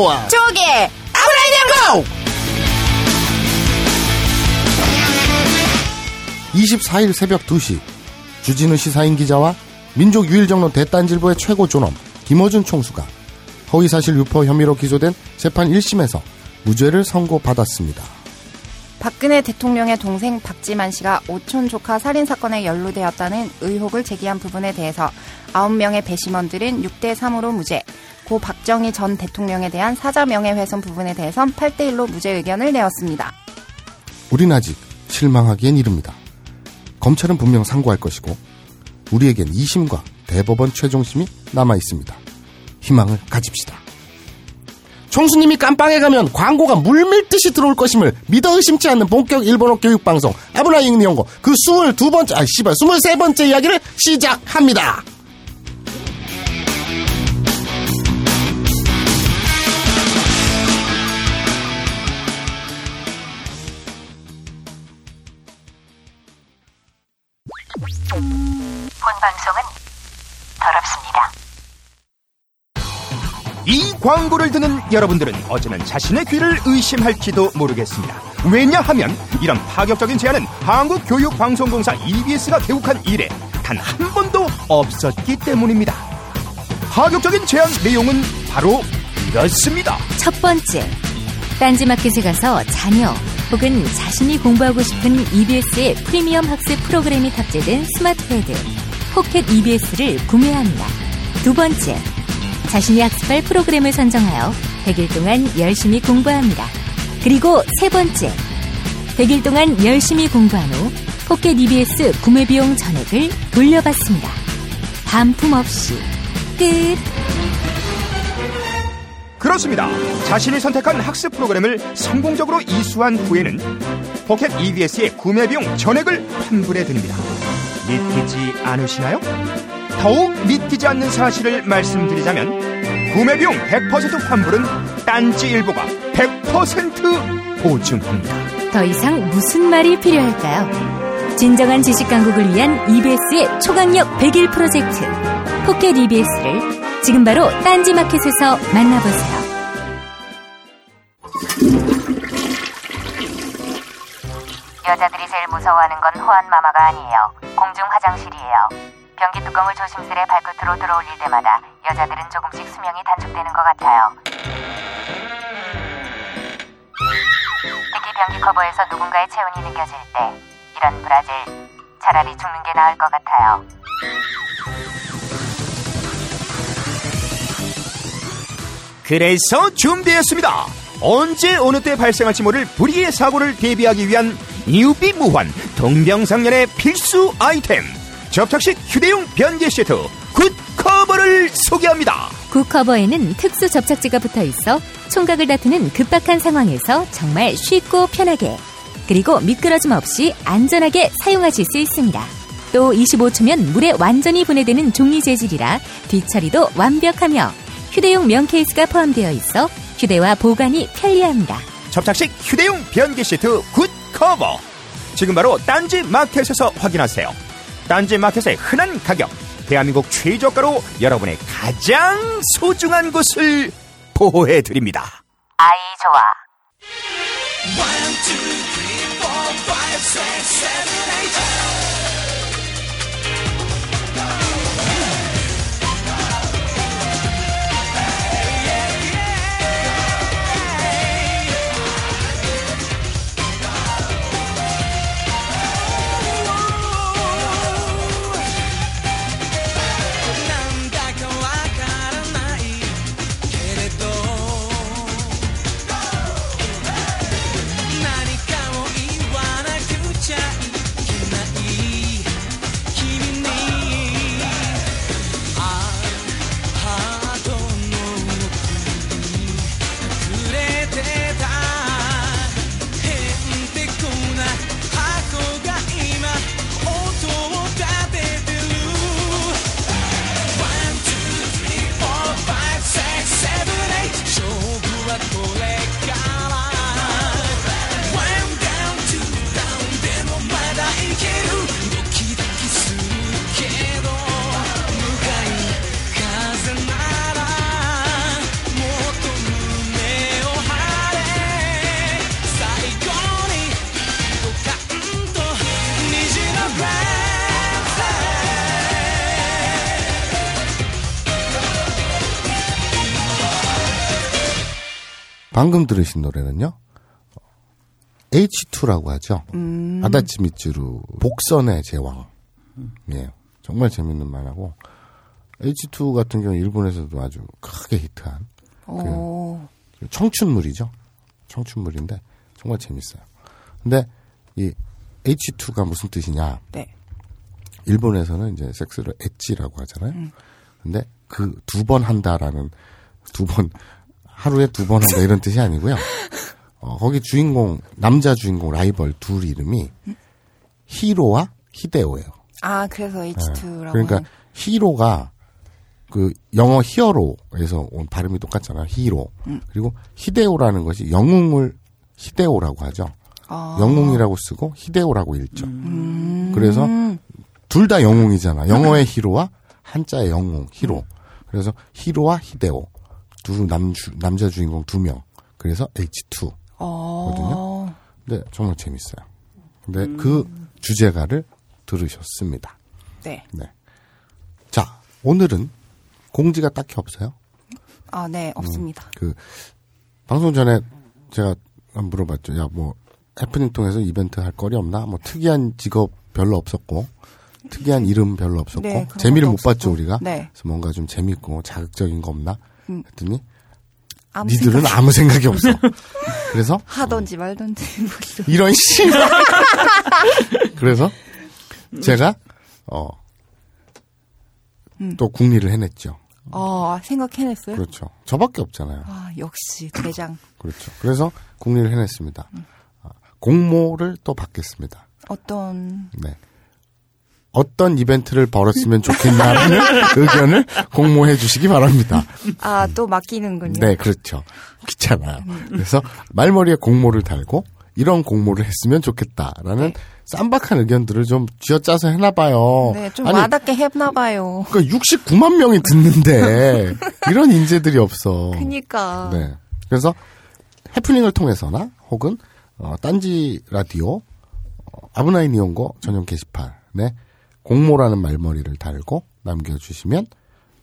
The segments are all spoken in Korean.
아사와 조개 아브라이드 고! 24일 새벽 2시 주진우 시사인 기자와 민족 유일정론 대딴질보의 최고 존엄 김어준 총수가 허위사실 유포 혐의로 기소된 재판 1심에서 무죄를 선고받았습니다. 박근혜 대통령의 동생 박지만 씨가 오촌 조카 살인 사건에 연루되었다는 의혹을 제기한 부분에 대해서 9명의 배심원들은 6대 3으로 무죄, 고 박정희 전 대통령에 대한 사자 명예훼손 부분에 대해선 8대 1로 무죄 의견을 내었습니다. 우린 아직 실망하기엔 이릅니다. 검찰은 분명 상고할 것이고 우리에겐 2심과 대법원 최종심이 남아 있습니다. 희망을 가집시다. 총수님이 깜빵에 가면 광고가 물밀듯이 들어올 것임을 믿어 의심치 않는 본격 일본어 교육방송 에브라잉 니온고 그 22번째 아 씨발 23번째 이야기를 시작합니다. 방송은 더럽습니다. 이 광고를 듣는 여러분들은 어쩌면 자신의 귀를 의심할지도 모르겠습니다. 왜냐하면 이런 파격적인 제안은 한국교육방송공사 EBS가 개국한 이래 단 한 번도 없었기 때문입니다. 파격적인 제안 내용은 바로 이렇습니다. 첫 번째, 딴지마켓에 가서 자녀 혹은 자신이 공부하고 싶은 EBS의 프리미엄 학습 프로그램이 탑재된 스마트패드 포켓 EBS를 구매합니다. 두 번째, 자신이 학습할 프로그램을 선정하여 100일 동안 열심히 공부합니다. 그리고 세 번째, 100일 동안 열심히 공부한 후 포켓 EBS 구매 비용 전액을 돌려받습니다. 반품 없이 끝. 그렇습니다. 자신이 선택한 학습 프로그램을 성공적으로 이수한 후에는 포켓 EBS의 구매 비용 전액을 환불해 드립니다. 믿기지 않으시나요? 더욱 믿기지 않는 사실을 말씀드리자면 구매 비용 100% 환불은 딴지 일보가 100% 보증합니다. 더 이상 무슨 말이 필요할까요? 진정한 지식 강국을 위한 EBS의 초강력 100일 프로젝트 포켓 EBS를 지금 바로 딴지 마켓에서 만나보세요. 여자들이 제일 무서워하는 건 호환 마마가 아니에요. 공중 화장실이에요. 변기 뚜껑을 조심스레 발끝으로 들어올릴 때마다 여자들은 조금씩 수명이 단축되는 것 같아요. 특히 변기 커버에서 누군가의 체온이 느껴질 때 이런 브라질 차라리 죽는 게 나을 것 같아요. 그래서 준비했습니다. 언제 어느 때 발생할지 모를 불의의 사고를 대비하기 위한 유비무환 동병상련의 필수 아이템 접착식 휴대용 변기 시트 굿 커버를 소개합니다. 굿커버에는 특수 접착제가 붙어 있어 총각을 다투는 급박한 상황에서 정말 쉽고 편하게 그리고 미끄러짐 없이 안전하게 사용하실 수 있습니다. 또 25초면 물에 완전히 분해되는 종이 재질이라 뒤처리도 완벽하며 휴대용 면 케이스가 포함되어 있어 휴대와 보관이 편리합니다. 접착식 휴대용 변기 시트 굿커버. 지금 바로 딴지 마켓에서 확인하세요. 딴지 마켓의 흔한 가격 대한민국 최저가로 여러분의 가장 소중한 곳을 보호해드립니다. 아이 좋아. One, two, three, 방금 들으신 노래는요. H2라고 하죠. 음. 아다치 미츠루 복선의 제왕. 예. 정말 재밌는 만화고 H2 같은 경우 일본에서도 아주 크게 히트한 오. 청춘물이죠. 청춘물인데 정말 재밌어요. 근데 이 H2가 무슨 뜻이냐? 네. 일본에서는 이제 섹스를 엣지라고 하잖아요. 근데 그 두 번 한다라는 두 번 하루에 두 번 한다 이런 뜻이 아니고요. 어, 거기 주인공 남자 주인공 라이벌 둘 이름이 히로와 히데오예요. 아, 그래서 H2라고. 그러니까 히로가 그 영어 히어로에서 온 발음이 똑같잖아요. 히로. 그리고 히데오라는 것이 영웅을 히데오라고 하죠. 아. 영웅이라고 쓰고 히데오라고 읽죠. 그래서 둘 다 영웅이잖아. 영어의 히로와 한자의 영웅 히로. 그래서 히로와 히데오 두 남주, 남자 주인공 두 명. 그래서 H2. 어. 근데 정말 재밌어요. 근데 그 주제가를 들으셨습니다. 네. 네. 자, 오늘은 공지가 딱히 없어요. 아, 네, 없습니다. 그 방송 전에 제가 한번 물어봤죠. 야, 뭐 해프닝 통해서 이벤트 할 거리 없나? 뭐 특이한 직업 별로 없었고 특이한 이름 별로 없었고 네, 재미를 못 봤죠 없었고. 우리가. 네. 그래서 뭔가 좀 재밌고 자극적인 거 없나? 음. 했더니 아무 니들은 생각 아무 생각이 없어. 그래서 하던지 말던지. 이런 씨. 그래서 제가 어. 음. 또 국리를 해냈죠. 어, 생각해냈어요? 그렇죠. 저밖에 없잖아요. 아, 역시 대장. 그렇죠. 그래서 국리를 해냈습니다. 아, 공모를 또 받겠습니다. 어떤 네. 어떤 이벤트를 벌었으면 좋겠냐는 의견을 공모해 주시기 바랍니다. 아, 또 맡기는군요. 네, 그렇죠. 귀찮아요. 그래서 말머리에 공모를 달고 이런 공모를 했으면 좋겠다라는 쌈박한 의견들을 좀 쥐어짜서 해놔봐요. 네, 좀 아니, 와닿게 했나봐요. 그러니까 69만 명이 듣는데 이런 인재들이 없어. 그니까. 네. 그래서 해프닝을 통해서나 혹은 어, 딴지 라디오 어, 아브나인 이용고 전용 게시판에 공모라는 말머리를 달고 남겨주시면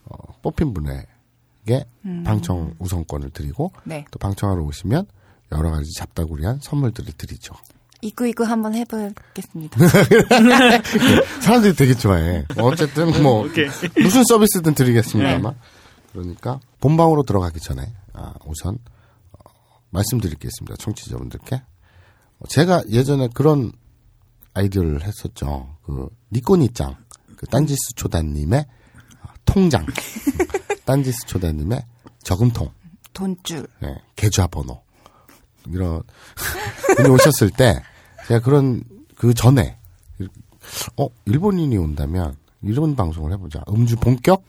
어, 뽑힌 분에게 방청 우선권을 드리고 네. 또 방청하러 오시면 여러 가지 잡다구리한 선물들을 드리죠. 이끄이끄 한번 해보겠습니다. 사람들이 되게 좋아해. 어쨌든 뭐. 무슨 서비스든 드리겠습니다만. 그러니까 본방으로 들어가기 전에 아, 우선 어, 말씀드리겠습니다. 청취자분들께. 어, 제가 예전에 그런 아이디어를 했었죠. 그 니꼬니짱, 그 딴지스 초단님의 어, 통장, 음, 딴지스 초단님의 저금통, 돈줄. 예, 계좌번호. 이런 분이 오셨을 때 제가 그런 그 전에 어 일본인이 온다면 이런 방송을 해보자. 음주 본격?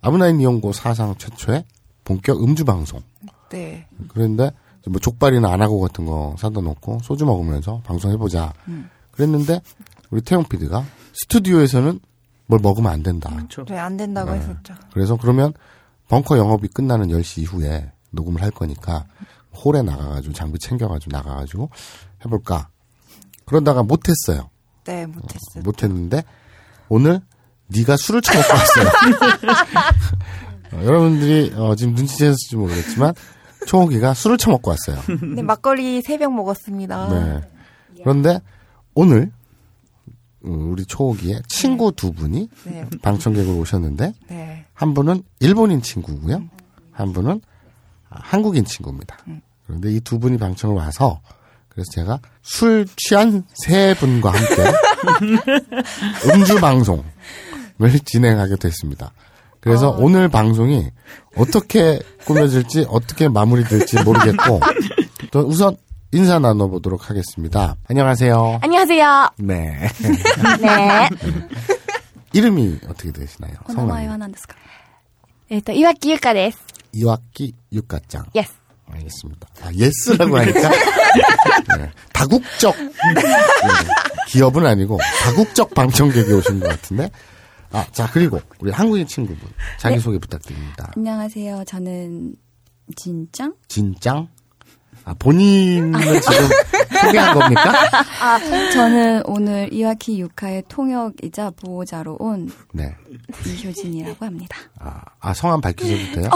아브나인 이용고 사상 최초의 본격 음주 방송. 네. 그랬는데 뭐 족발이나 안하고 같은 거 사다 놓고 소주 먹으면서 방송해보자 그랬는데 우리 태용 PD가 스튜디오에서는 뭘 먹으면 안 된다 그렇죠. 네, 안 된다고 했었죠. 그래서 그러면 벙커 영업이 끝나는 10시 이후에 녹음을 할 거니까 홀에 나가가지고 장비 챙겨가지고 나가가지고 해볼까. 그러다가 못했어요. 네, 못했어요. 못했는데 오늘 네가 술을 처먹고 왔어요. 어, 여러분들이 어, 지금 눈치채셨을지 모르겠지만 초호기가 술을 처먹고 왔어요. 네, 막걸리 세병 먹었습니다. 네. 그런데 오늘 음, 우리 초호기의 친구 두 분이 네. 방청객으로 오셨는데 네. 한 분은 일본인 친구고요. 한 분은 아, 한국인 친구입니다. 그런데 이 두 분이 방청을 와서 그래서 제가 술 취한 세 분과 함께 음주 방송을 진행하게 됐습니다. 그래서 오늘 방송이 어떻게 꾸며질지 어떻게 마무리될지 모르겠고 또 우선 인사 나눠보도록 하겠습니다. 안녕하세요. 안녕하세요. 네. 네. 이름이 어떻게 되시나요? 어, 성함이 하나입니다. 일단 이와키 유카 です. 이와키 유카짱. Yes. 알겠습니다. 아, Yes라고 하니까 네. 다국적 네. 기업은 아니고 다국적 방청객이 오신 것 같은데. 아, 자 그리고 우리 한국인 친구분 자기 소개 네. 부탁드립니다. 안녕하세요. 저는 진짱. 진짱. 아 본인을 지금 소개한 겁니까? 아, 저는 오늘 이와키 유카의 통역이자 보호자로 온 네. 이효진이라고 합니다. 아, 아 성함 밝히셔도 돼요?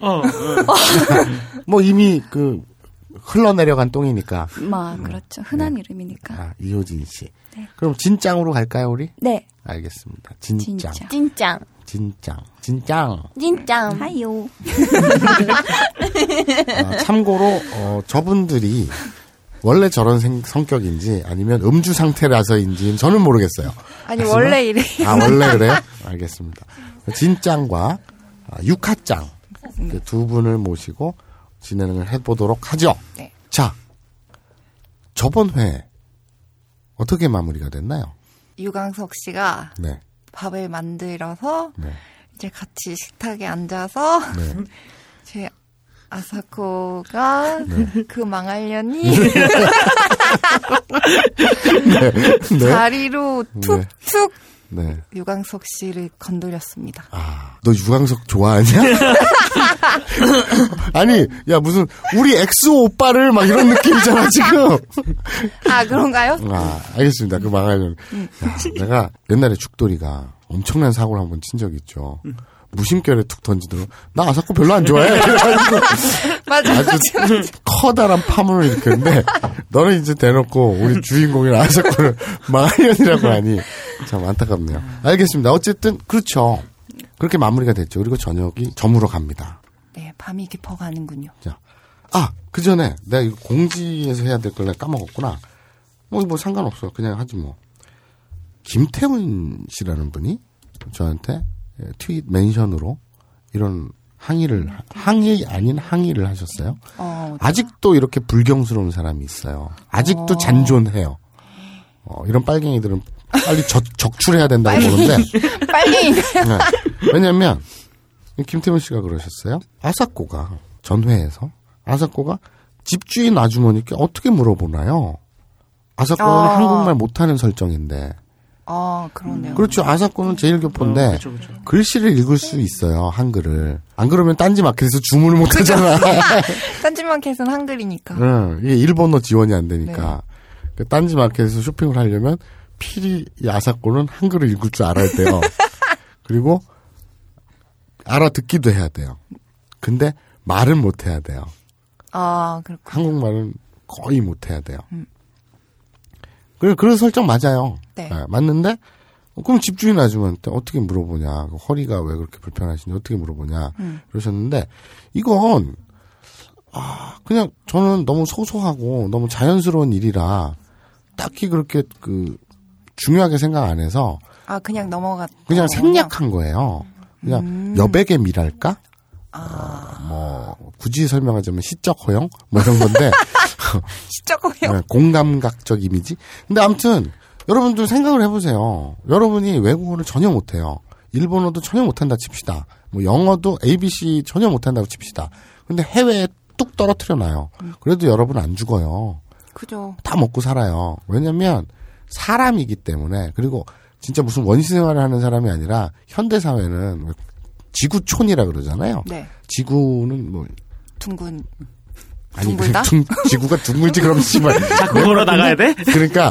어, 어. 뭐 이미 그 흘러내려간 똥이니까. 마 그렇죠. 흔한 이름이니까. 아, 이효진 씨. 네. 그럼 진짱으로 갈까요, 우리? 네. 알겠습니다. 진짱. 진짜. 찐짱. 진짱. 진짱. 찐짱. 하요. 아, 참고로 어, 저분들이 원래 저런 생- 성격인지 아니면 음주 상태라서인지는 저는 모르겠어요. 아니 하지만- 원래 이래. 아 원래 그래요? 알겠습니다. 진짱과 아, 육하짱 이렇게 두 분을 모시고 진행을 해보도록 하죠. 네. 자 저번 회 어떻게 마무리가 됐나요? 유광석 씨가 네, 밥을 만들어서 네, 이제 같이 식탁에 앉아서 네. 제 아사코가 그 망할년이 네. 다리로 툭툭 네. 유광석 씨를 건드렸습니다. 아, 너 유광석 좋아하냐? 아니, 야, 무슨, 우리 엑소 오빠를 막 이런 느낌이잖아, 지금. 아 그런가요? 아, 알겠습니다. 그 망하려면. 야, 내가 옛날에 죽돌이가 엄청난 사고를 한 번 친 적이 있죠. 무심결에 툭 던지더니, 나 아사코 별로 안 좋아해. 맞아 아주 맞아 맞아. 커다란 파문을 일으켰는데, 너는 이제 대놓고 우리 주인공인 아사코를 망하려니라고 하니, 참 안타깝네요. 알겠습니다. 어쨌든, 그렇죠. 그렇게 마무리가 됐죠. 그리고 저녁이 저물어 갑니다. 네 밤이 깊어가는군요. 자, 아, 그 전에 내가 이거 공지에서 해야 될 걸 내가 까먹었구나. 뭐, 뭐 상관없어. 그냥 하지 뭐. 김태훈 씨라는 분이 저한테 예, 트윗 멘션으로 이런 항의를, 항의 아닌 항의를 하셨어요. 어, 아직도 이렇게 불경스러운 사람이 있어요. 아직도 잔존해요. 어, 이런 빨갱이들은 빨리 적, 적출해야 된다고 보는데. 빨갱이가요. 네. 왜냐면 김태훈 씨가 그러셨어요. 아사코가 전회에서 아사코가 집주인 아주머니께 어떻게 물어보나요? 아사코는 아. 한국말 못하는 설정인데 아 그러네요. 그렇죠. 아사코는 제일 교포인데 어, 그쵸, 그쵸. 글씨를 읽을 수 있어요 한글을 안 그러면 딴지 마켓에서 주문을 못 하잖아. 딴지 마켓은 한글이니까. 응, 이게 일본어 지원이 안 되니까 그 딴지 마켓에서 쇼핑을 하려면 필히 이 아사코는 한글을 읽을 줄 알아야 돼요. 그리고 알아듣기도 해야 돼요. 근데 말은 못 해야 돼요. 아 그렇고. 한국말은 거의 못 해야 돼요. 그래 그런 설정 맞아요. 네. 예, 맞는데 어, 그럼 집주인 아줌마한테 어떻게 물어보냐? 그 허리가 왜 그렇게 불편하신지 어떻게 물어보냐? 음. 그러셨는데 이건 아 그냥 저는 너무 소소하고 너무 자연스러운 일이라 딱히 그렇게 그 중요하게 생각 안 해서 아 그냥 넘어갔. 그냥 어, 생략한 거예요. 그냥 음. 여백의 미랄까? 아 어, 뭐 굳이 설명하자면 시적 허용 뭐 이런 건데 시적고요. 네, 공감각적 이미지. 근데 아무튼 여러분들 생각을 해보세요. 여러분이 외국어를 전혀 못해요. 일본어도 전혀 못한다 칩시다. 뭐 영어도 ABC 전혀 못한다고 칩시다. 근데 해외에 뚝 떨어뜨려 놔요. 그래도 여러분 안 죽어요. 그죠. 다 먹고 살아요. 왜냐면 사람이기 때문에 그리고 진짜 무슨 원시 생활을 하는 사람이 아니라 현대 사회는 지구촌이라 그러잖아요. 네. 지구는 뭐 둥근. 아니 둥글다? 둥, 지구가 둥글지 그럼 씨발 자꾸 걸어 나가야 돼? 그러니까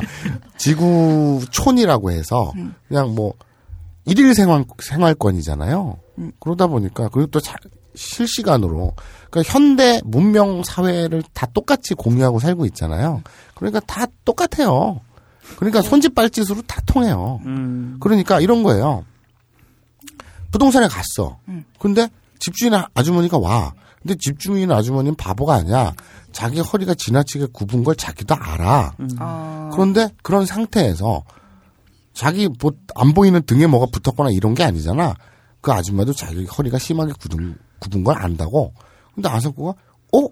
지구촌이라고 해서 음. 그냥 뭐 일일 생활 생활권이잖아요. 음. 그러다 보니까 그리고 또 자- 실시간으로 그러니까 현대 문명 사회를 다 똑같이 공유하고 살고 있잖아요. 그러니까 다 똑같아요. 그러니까 손짓 발짓으로 다 통해요. 음. 그러니까 이런 거예요. 부동산에 갔어. 음. 근데 집주인 아- 아주머니가 와. 근데 집주인 아주머니는 바보가 아니야. 자기 허리가 지나치게 굽은 걸 자기도 알아. 어. 그런데 그런 상태에서 자기 뭐 안 보이는 등에 뭐가 붙었거나 이런 게 아니잖아. 그 아줌마도 자기 허리가 심하게 굳은, 굽은 걸 안다고. 근데 아사코가 어?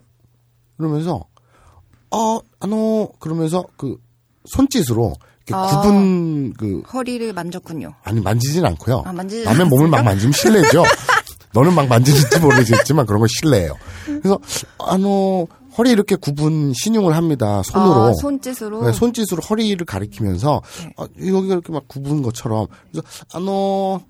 그러면서 어, 아노 그러면서 그 손짓으로 이렇게 아. 굽은 그 허리를 만졌군요. 아니 만지진 않고요. 아, 만지진 남의 몸을 막? 만지면 실례죠. 너는 막 만지는지 모르겠지만 그런 건 실례예요. 그래서 아노 허리 이렇게 굽은 신용을 합니다. 손으로. 아, 손짓으로. 네, 손짓으로 허리를 가리키면서 네. 아, 여기가 이렇게 막 굽은 것처럼 그래서 あの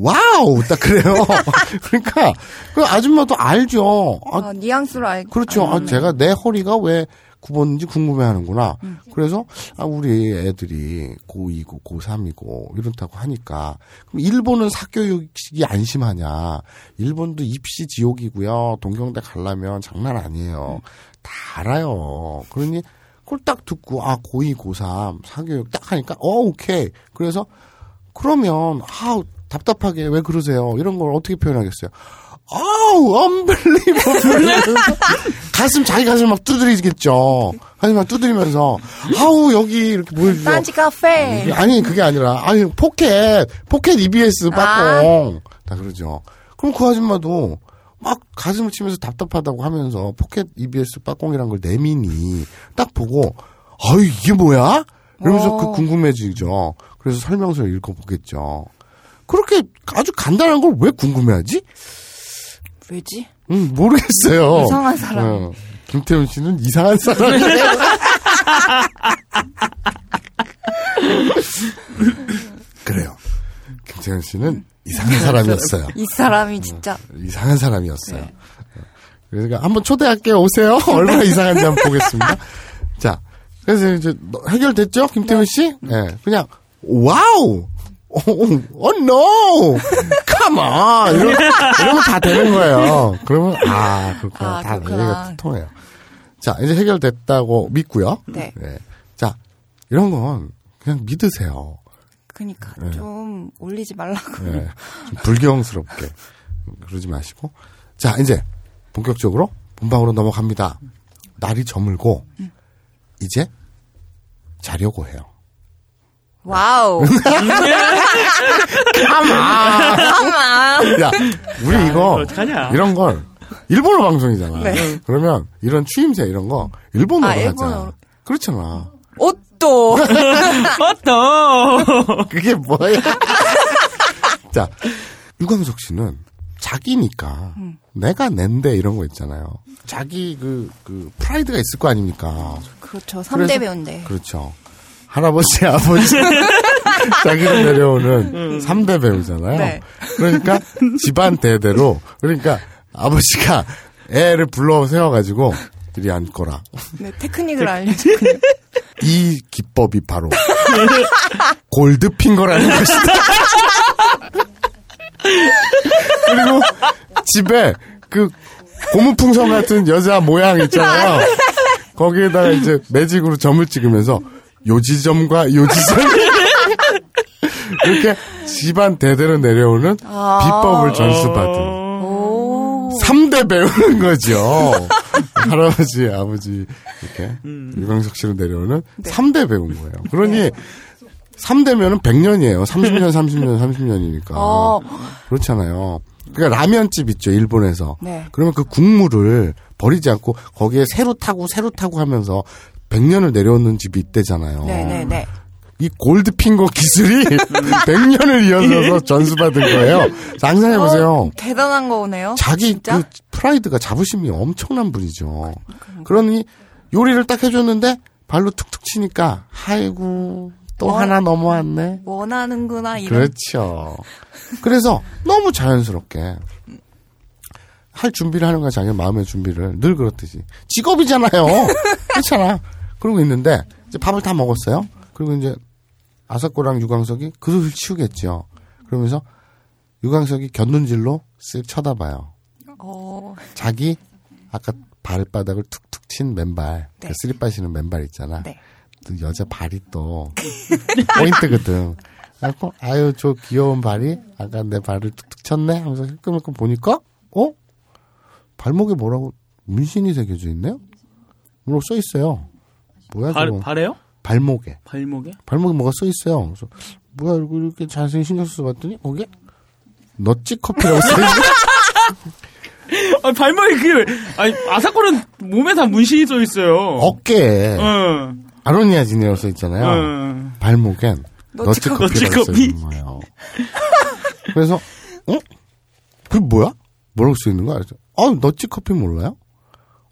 wow 딱 그래요. 그러니까 그 아줌마도 알죠. 아, 아, 뉘앙스로 알. 그렇죠. 아, 음. 제가 내 허리가 왜 구본인지 궁금해하는구나. 그래서 아 우리 애들이 고2고 고3이고 이렇다고 하니까 그럼 일본은 사교육이 안 심하냐? 일본도 입시 지옥이고요. 동경대 가려면 장난 아니에요. 다 알아요. 그러니 그걸 딱 듣고 아 고2 고3 사교육 딱 하니까 어 오케이. 그래서 그러면 아 답답하게 왜 그러세요? 이런 걸 어떻게 표현하겠어요? 아우, unbelievable. 가슴, 자기 가슴 막 두드리겠죠. 막 두드리면서, 아우, 여기 이렇게 보여주죠. 딴지 카페. 아니, 그게 아니라, 아니, 포켓, 포켓 EBS 빠꽁. 다 그러죠. 그럼 그 아줌마도 막 가슴을 치면서 답답하다고 하면서 포켓 EBS 빠꽁이란 걸 내미니 딱 보고, 아유, 이게 뭐야? 이러면서 어. 그 궁금해지죠. 그래서 설명서를 읽어보겠죠. 그렇게 아주 간단한 걸 왜 궁금해하지? 왜지? 음, 모르겠어요. 이상한 사람. 어, 김태훈 씨는 이상한 사람이에요. 그래요. 김태훈 씨는 이상한 사람이었어요. 이 사람이 진짜 이상한 사람이었어요. 그러니까 한번 초대할게요. 오세요. 얼마나 이상한지 한번 보겠습니다. 자, 그래서 이제 해결됐죠, 김태훈 씨? 네, 그냥 와우. 어, 어, no! Come on! 이러, 이러면 다 되는 거예요. 그러면, 아, 그렇구나. 아, 다 그렇구나. 얘기가 통해요. 자, 이제 해결됐다고 믿고요. 네. 자, 이런 건 그냥 믿으세요. 그니까 네. 좀 올리지 말라고. 예, 좀 불경스럽게 그러지 마시고 자 이제 본격적으로 본방으로 넘어갑니다. 날이 저물고 이제 자려고 해요. 와우. 가만. 잠깐만. 야, 우리 이거 어떡하냐. 이런 걸 일본어 방송이잖아. 네. 그러면 이런 추임새 이런 거 일본어로 아, 하자. 일본어로. 그렇잖아. 옷도. 어떠? 그게 뭐야? 자, 유광석 씨는 자기니까 내가 낸데 이런 거 있잖아요. 자기 그, 그, 프라이드가 있을 거 아닙니까? 그렇죠. 그래서- 3대 배우인데. 그렇죠. 할아버지, 아버지, 자기로 내려오는 삼 3대 배우잖아요. 네. 그러니까 집안 대대로, 그러니까 아버지가 애를 불러 세워가지고, 이리 앉거라. 네, 테크닉을 알려주군요. 이 기법이 바로 골드 핑거라는 것이다. 그리고 집에 그 고무풍선 같은 여자 모양 있잖아요. 거기에다가 이제 매직으로 점을 찍으면서 요지점과 요지점 이렇게 집안 대대로 내려오는 비법을 전수받은 오. 3대 배우는 거죠. 할아버지, 아버지, 이렇게, 유광석 씨로 내려오는 삼 3대 배운 거예요. 그러니, 3대면은 100년이에요. 30년, 30년, 30년이니까. 어. 그렇잖아요. 그러니까 라면집 있죠, 일본에서. 네. 그러면 그 국물을 버리지 않고 거기에 새로 타고 새로 타고 하면서 100년을 내려오는 집이 있대잖아요. 네네네. 이 골드핑거 기술이 100년을 이어져서 전수받은 거예요. 상상해 보세요. 어, 대단한 거네요. 자기 진짜? 그 프라이드가 자부심이 엄청난 분이죠. 그러니 요리를 딱 해줬는데 발로 툭툭 치니까 아이고 또 어? 하나 넘어왔네. 원하는구나 이런. 그렇죠. 그래서 너무 자연스럽게 할 준비를 하는 거야 자기 마음의 준비를 늘 그렇듯이 직업이잖아요. 그렇잖아. 그러고 있는데 이제 밥을 다 먹었어요. 그리고 이제 아사코랑 유광석이 그릇을 치우겠죠. 그러면서 유광석이 곁눈질로 쓱 쳐다봐요. 어. 자기 아까 발바닥을 툭툭 친 맨발, 네. 그 쓰리빠 신은 맨발 있잖아. 네. 또 여자 발이 또 포인트거든. 그래갖고 아유 저 귀여운 발이 아까 내 발을 툭툭 쳤네 하면서 힐끔힐끔 보니까 어 발목에 뭐라고 문신이 새겨져 있네요. 뭐라고 써 있어요. 뭐야 발, 저거 발에요? 발목에 발목에? 발목에 뭐가 써 있어요. 그래서 뭐야 이거 이렇게 자세히 신경 써서 봤더니 거기에 너찌 커피라고 써 있네. 아, 발목에 그게, 아니, 아사코는 몸에 다 문신이 써 있어요. 어깨에 응. 아로니아진이라고 써 있잖아요. 응. 발목엔 너치 너치 커피라고 써 커피. 있는 거예요. 그래서 어? 그게 뭐야? 뭐라고 써 있는 거야? 아, 너치 커피 몰라요?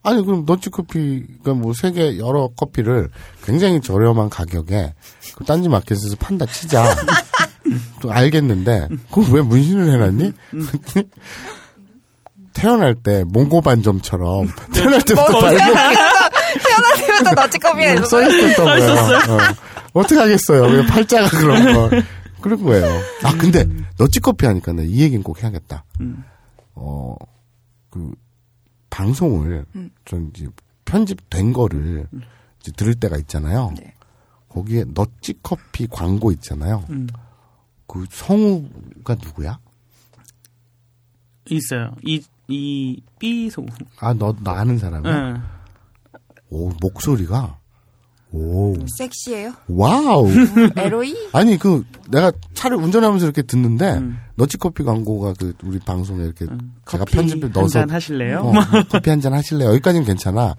아니 그럼 너치 커피가 뭐 세계 여러 커피를 굉장히 저렴한 가격에 그 딴지 마켓에서 판다 치자. 또 알겠는데 그걸 왜 문신을 해놨니? 태어날 때 몽고 반점처럼 태어날 때부터 발목 그래서 너치 커피에 음, 써 있었던 거예요. 어. 어떻게 하겠어요. 왜 팔자가 그런 거. 그런 거예요. 아, 근데, 너찌커피 하니까 나이 얘기는 꼭 해야겠다. 음. 어, 그, 방송을, 좀 이제 편집된 거를 이제 들을 때가 있잖아요. 네. 거기에 너찌 커피 광고 있잖아요. 음. 그 성우가 누구야? 있어요. 이, 이, 삐소. 아, 너, 나 아는 사람이야? 응. 오, 목소리가, 오, 섹시해요? 와우. エロい? 아니 그 내가 차를 운전하면서 이렇게 듣는데 음. 더치커피 광고가 그 우리 방송에 이렇게 제가 커피 편집을 넣어서 한잔 하실래요? 어, 커피 한 잔 하실래요? 여기까지는 괜찮아.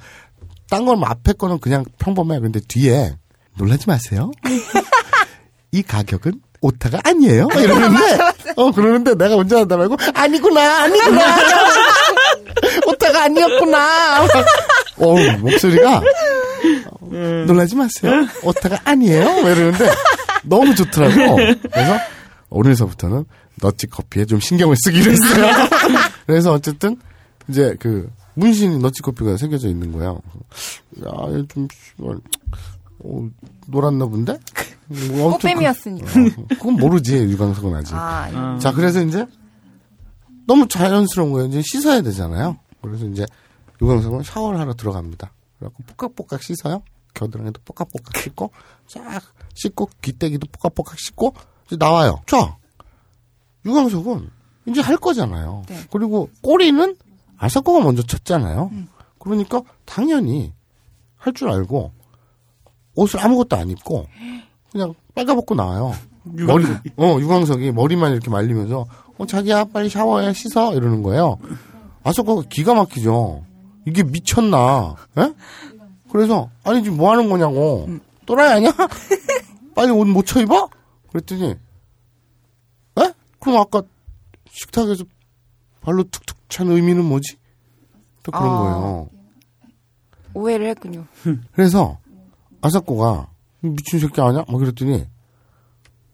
딴 건 앞에 거는 그냥 평범해. 근데 뒤에 놀라지 마세요. 이 가격은 오타가 아니에요. 이러는데 어 그러는데 내가 운전하다 말고 아니구나 아니구나 오타가 아니었구나. 어 목소리가 어, 놀라지 마세요. 오타가 아니에요. 막 이러는데 너무 좋더라고. 그래서 오늘서부터는 너치 커피에 좀 신경을 쓰기로 했어요. 그래서 어쨌든 이제 그 문신 너치 커피가 새겨져 있는 거예요. 야, 얘좀 씨발, 어, 놀았나 본데? 뭐 꽃뱀이었으니까. 그- 어, 그건 모르지 유광석은 아직. 아, 어. 자, 그래서 이제 너무 자연스러운 거예요. 이제 씻어야 되잖아요. 그래서 이제 유광석은 샤워를 하러 들어갑니다. 그래갖고 뽀깍뽀깍 씻어요. 겨드랑이도 뽀깍뽀깍 씻고 쫙 씻고 귀때기도 뽀깍뽀깍 씻고 이제 나와요. 자, 유광석은 이제 할 거잖아요. 네. 그리고 꼬리는 아사코가 먼저 쳤잖아요. 그러니까 당연히 할 줄 알고 옷을 아무것도 안 입고 그냥 빨가벗고 나와요. 머리, 어, 유광석이 머리만 이렇게 말리면서, 어, 자기야, 빨리 샤워해, 씻어, 이러는 거예요. 아서가 기가 막히죠. 이게 미쳤나, 에? 그래서, 아니, 지금 뭐 하는 거냐고. 또라이 아니야? 빨리 옷 못 쳐 입어? 그랬더니, 에? 그럼 아까 식탁에서 발로 툭툭 찬 의미는 뭐지? 또 그런 아. 거예요. 오해를 했군요. 그래서 아사코가 미친 새끼 아니야? 막 그랬더니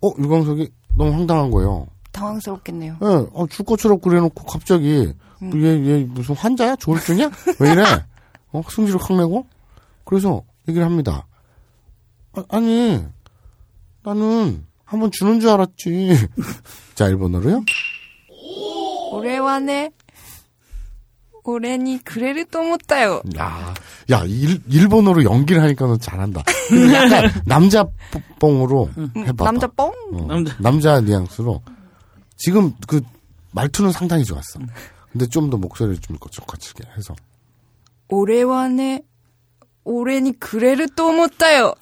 어 유광석이 너무 황당한 거예요. 당황스럽겠네요. 예, 어, 줄 것처럼 그래놓고 갑자기 얘, 얘 무슨 환자야? 조울증이야? 왜 이래? 어, 승질을 확 내고? 그래서 얘기를 합니다. 아, 니 나는 한번 주는 줄 알았지. 자, 일본어로요. 오래와네. 올해니 그래를 또 못다요. 야, 야 일, 일본어로 연기를 하니까 너 잘한다. 약간 남자 뽕으로 음, 음, 해봐. 남자 뽕? 어, 남자. 남자 뉘앙스로. 지금 그 말투는 상당히 좋았어. 음. 근데 좀 더 목소리를 좀 거칠게 해서. 올해와네 俺にくれると思ったよ。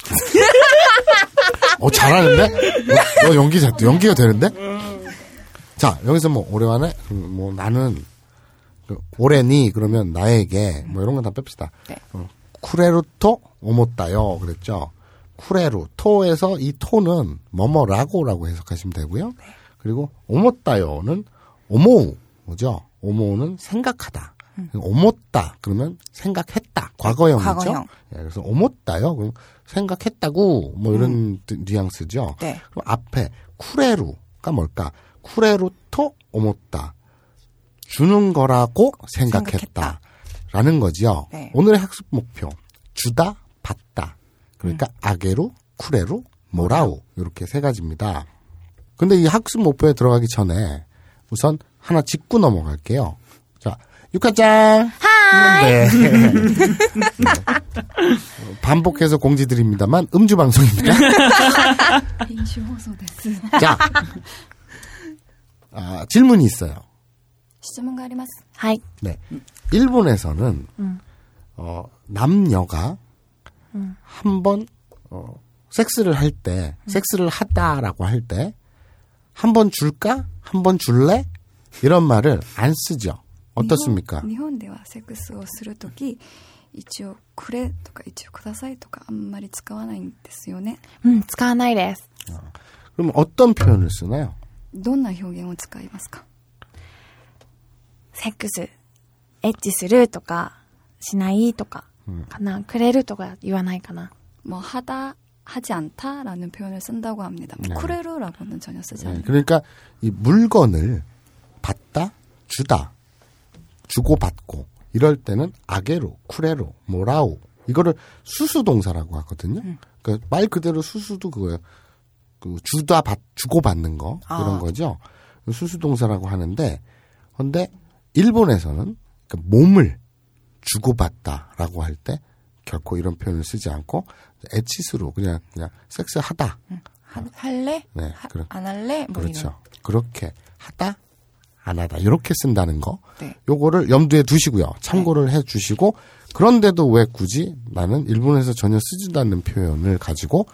어 잘하는데? 너, 너 연기 잘 연기가 되는데? 자 여기서 뭐 올해만에 음, 뭐 나는 그 올해니 그러면 나에게 뭐 이런 건 다 뺍시다. 네. 어, 쿠레루토 오모따요 그랬죠. 쿠레루 토에서 이 토는 뭐뭐라고라고 해석하시면 되고요. 그리고 오모따요는 오모우죠. 오모우는 생각하다. 오모따 그러면 생각했다. 과거형이죠. 과거형. 예, 그래서 오모따요. 그럼 생각했다고 뭐 이런 뜻- 뉘앙스죠. 네. 그럼 앞에 쿠레루가 뭘까? 쿠레루토 오모따 주는 거라고 생각했다. 라는 거지요. 네. 오늘의 학습 목표 주다 받다 그러니까 음. 아게루 쿠레루 모라우 이렇게 세 가지입니다. 근데 이 학습 목표에 들어가기 전에 우선 하나 짚고 넘어갈게요. 자, 육하짱. 하이. 네. 어, 반복해서 공지드립니다만 음주 방송입니다. 編集放送です。 자, 아, 질문이 있어요. 質問があります。はい。 네. 일본에서는 어, 남녀가 한 번 어, 섹스를 할 때, 섹스를 하다라고 할 때 한 번 줄까? 한 번 줄래? 이런 말을 안 쓰죠. 어떻습니까? 日本ではセックスをするとき、一応くれとか一応くださいとかあんまり使わないんですよね。うん、使わないです。 그럼 어떤 표현을 쓰나요? どんな表現を使いますかセックス、エッチするとか、しないとか、かな。くれるとか言わないかな。 뭐 하다 하지 않다라는 표현을 쓴다고 합니다. 네. 쿠레루라고는 전혀 쓰지 네, 않아요. 그러니까 이 물건을 받다, 주다, 주고 받고 이럴 때는 あげる, くれる, もらう 이거를 수수동사라고 하거든요. 그러니까 말 그대로 수수도 그거예요. 그 주다 받 주고 받는 거 이런 아. 거죠. 수수동사라고 하는데 근데 일본에서는 그 몸을 주고 받다라고 할 때 결코 이런 표현을 쓰지 않고 에치스로 그냥 그냥 섹스하다. 하- 할래? 네, 하- 그런 안 할래? 뭐 그렇죠. 그렇게 하다 안 하다 이렇게 쓴다는 거. 네. 요거를 염두에 두시고요. 참고를 해 주시고 그런데도 왜 굳이 나는 일본에서 전혀 쓰지도 않는 표현을 가지고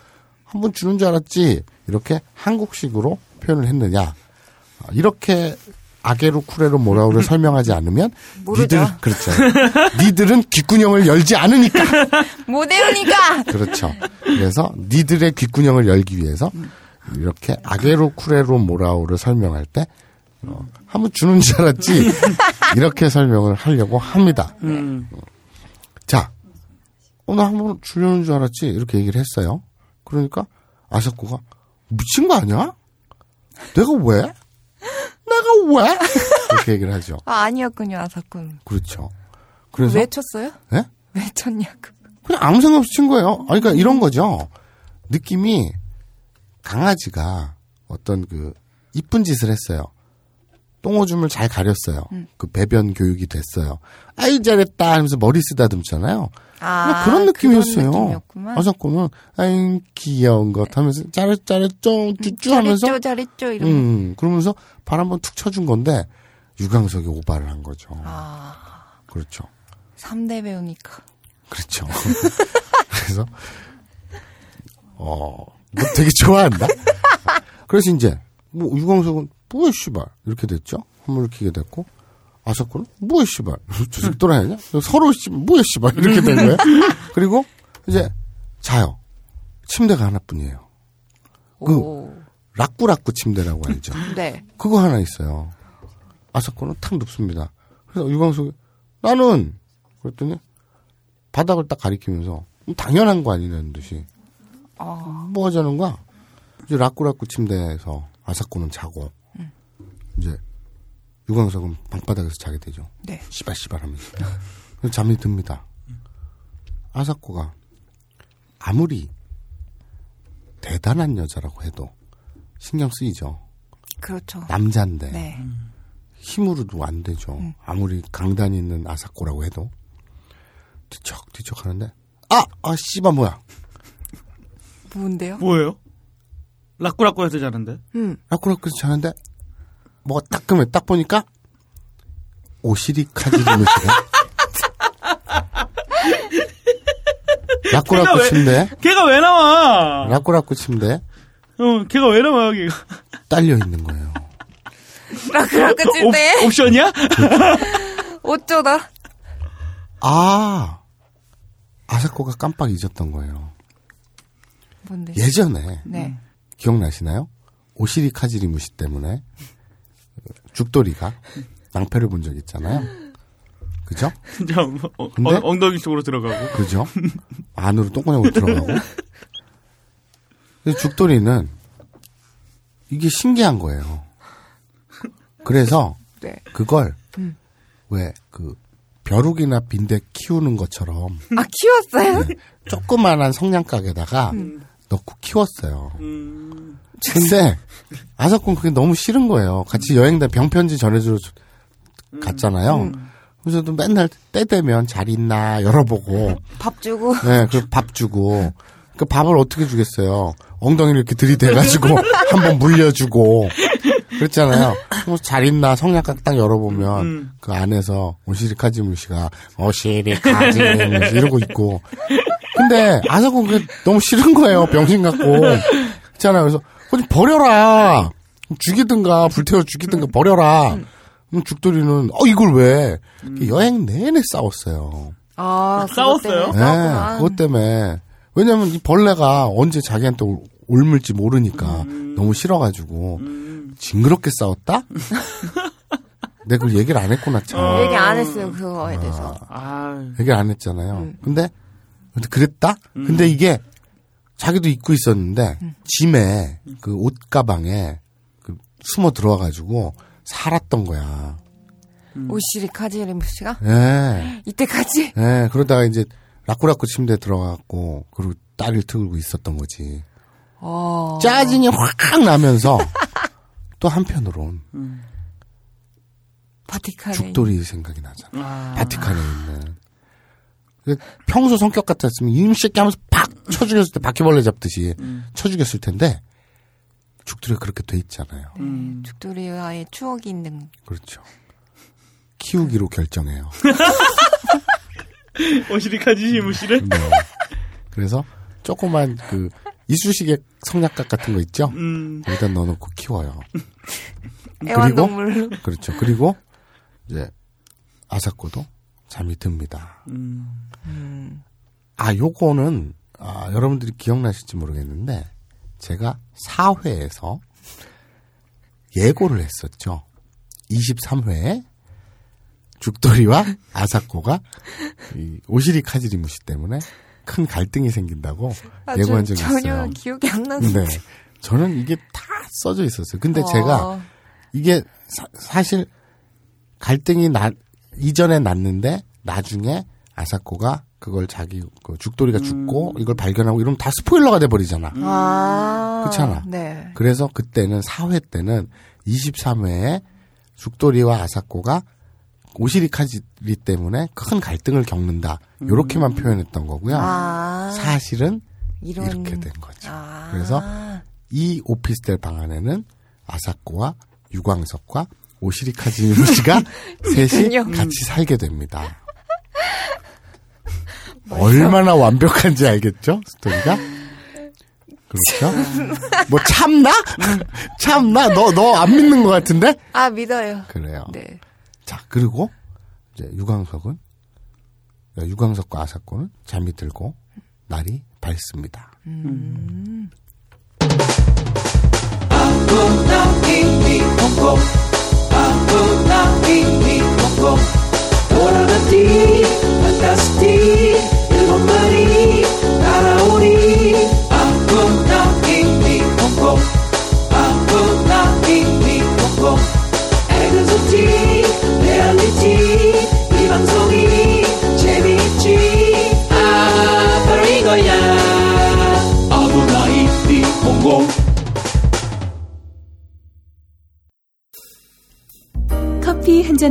한 번 주는 줄 알았지 이렇게 한국식으로 표현을 했느냐 아, 이렇게 아게로 쿠레로 모라우를 설명하지 않으면 모르죠. 니들 그렇죠 니들은 귓구녕을 열지 않으니까 이런. 모델이니까! 그렇죠. 그래서 니들의 귓구녕을 열기 위해서 이렇게 아게로 쿠레로 모라오를 설명할 때 어, 한번 주는 줄 알았지 이렇게 설명을 하려고 합니다. 음. 자, 오늘 한번 주려는 줄 알았지 이렇게 얘기를 했어요. 그러니까 아사코가 미친 거 아니야? 내가 왜? 내가 왜? 이렇게 얘기를 하죠. 아, 아니었군요, 아사군. 그렇죠. 그래서 왜 쳤어요? 예? 왜 쳤냐고. 그냥 아무 생각 없이 친 거예요. 아니, 그러니까 이런 거죠. 느낌이 강아지가 어떤 그 이쁜 짓을 했어요. 똥오줌을 잘 가렸어요. 그 배변 교육이 됐어요. 아이 잘했다 하면서 머리 쓰다듬잖아요. 아, 그런 느낌이었어요. 아사코는 아이 귀여운 것 하면서 잘했 잘했죠 쭈쭈 하면서 잘했죠, 잘했죠, 이런. 음 그러면서 발 한번 툭 쳐준 건데 유광석이 오바를 한 거죠. 아, 그렇죠. 3대 배우니까. 그렇죠. 그래서 어, 뭐 되게 좋아한다. 그래서 이제 뭐 유광석은 뭐야 씨발 이렇게 됐죠. 한물을 키게 됐고 아사코는 뭐야 씨발 저 새끼 또라이냐? 서로 씨 뭐야 씨발 이렇게 된 거예요. 그리고 이제 자요. 침대가 하나뿐이에요. 그 오. 라꾸라꾸 침대라고 알죠. 네. 그거 하나 있어요. 아사코는 탁 눕습니다. 그래서 유광석이 나는 그랬더니 바닥을 딱 가리키면서 당연한 거 아니냐는 듯이 아, 뭐 하자는 거야? 이제 라꾸라꾸 침대에서 아사코는 자고 이제 유광석은 방바닥에서 자게 되죠. 네. 씨발씨발 하면서. 그래서 잠이 듭니다. 아사코가 아무리 대단한 여자라고 해도 신경 쓰이죠. 그렇죠. 남자인데 네. 힘으로도 안 되죠. 아무리 강단 있는 아사코라고 해도 뒤척 뒤척 하는데 아! 아 씨발 뭐야. 뭔데요? 뭐예요? 라꾸라꾸 해서 자는데? 음. 라꾸라꾸에서 자는데 뭐가 따끔해 딱 보니까 오시리 카지리무시가 라꾸라꾸 침대 걔가 왜 나와? 라꾸라꾸 침대 어, 걔가 왜 나와, 걔가? 딸려 있는 거예요. 라크라크 옵, 칠때 옵션이야? 어쩌다. 아 아사코가 깜빡 잊었던 거예요. 뭔데? 예전에 네. 기억나시나요? 오시리 카지리 무시 때문에 죽돌이가 낭패를 본 적 있잖아요. 그죠? 진짜, 어, 근데? 어, 엉덩이 속으로 들어가고. 그죠? 안으로 똥구녕으로 들어가고. 근데 죽돌이는 이게 신기한 거예요. 그래서 네. 그걸 왜그 벼룩이나 빈대 키우는 것처럼 아, 키웠어요? 네. 조그만한 성냥가게다가 넣고 키웠어요. 음, 근데 아사콘 그게 너무 싫은 거예요. 같이 여행 다 병편지 전해주러 갔잖아요. 그래서 도 맨날 때 되면 잘 있나 열어보고 밥 주고. 네, 그밥 주고. 그 밥을 어떻게 주겠어요? 엉덩이를 이렇게 들이대가지고 한번 물려주고. 그랬잖아요. 그래서 잘 있나 성냥각 딱 열어보면 음. 그 안에서 오시리 카지무 씨가 오시리 카지무 씨 이러고 있고. 근데 아사코 그게 너무 싫은 거예요. 병신 같고. 있잖아요. 그래서 그거 좀 버려라. 죽이든가 불태워 죽이든가 버려라. 그럼 죽돌이는 어 이걸 왜 여행 내내 싸웠어요. 아, 그것 싸웠어요? 때문에 네, 싸웠구나. 그것 때문에. 왜냐면 이 벌레가 언제 자기한테 올- 옮을지 모르니까 너무 싫어가지고 징그럽게 싸웠다? 내가 그걸 얘기를 안 했구나, 참. 얘기 안 했어요, 그거에 대해서. 아, 얘기를 안 했잖아요. 근데, 근데 그랬다? 근데 이게 자기도 입고 있었는데 짐에 그 옷 가방에 그 숨어 들어와 가지고 살았던 거야. 오시리 카지리무 씨가? 예. 이때까지? 예, 그러다가 이제 라꾸라꾸 침대에 들어가고 그리고 딸을 틀고 있었던 거지. 어. 짜증이 확 나면서 또 한편으론 바티칸에 죽돌이 생각이 나잖아. 아. 바티칸에 있는. 그 평소 성격 같았으면 이놈 새끼 하면서 팍 쳐 죽였을 때 바퀴벌레 잡듯이 쳐죽였을 텐데 죽돌이가 그렇게 돼 있잖아요. 음. 죽돌이와의 추억이 있는 그렇죠. 키우기로 결정해요. 오시리카지 시무시를? 네. 그래서 조그만 그 이쑤시개 성냥갑 같은 거 있죠? 음. 거기다 넣어놓고 키워요. 애완동물로. 그렇죠. 그리고 이제 아사코도 잠이 듭니다. 음. 아, 요거는 아, 여러분들이 기억나실지 모르겠는데 제가 4회에서 예고를 했었죠. 23회에 죽돌이와 아사코가 이 오시리 카지리무시 때문에 큰 갈등이 생긴다고 예고한 적이 전혀 있어요. 기억이 안 나는데. 네. 저는 이게 다 써져 있었어요. 근데 어. 제가 이게 사, 실 갈등이 나 이전에 났는데 나중에 아사코가 그걸 자기 그 죽돌이가 죽고 이걸 발견하고 이러면 다 스포일러가 돼 버리잖아. 아. 그렇잖아. 네. 그래서 그때는 4회 때는 23회에 죽돌이와 아사코가 오시리카지리 때문에 큰 갈등을 겪는다. 요렇게만 표현했던 거고요. 아. 사실은 이런. 이렇게 된 거죠. 아. 그래서 이 오피스텔 방 안에는 아사코와 유광석과 오시리카지미 씨가 셋이. 같이 살게 됩니다. 얼마나 완벽한지 알겠죠? 스토리가? 그렇죠? 뭐 참나? 참나? 너 너 안 믿는 것 같은데? 아, 믿어요. 그래요. 네. 자 그리고 이제 유광석은 유광석과 아사코는 잠이 들고 날이 밝습니다. 커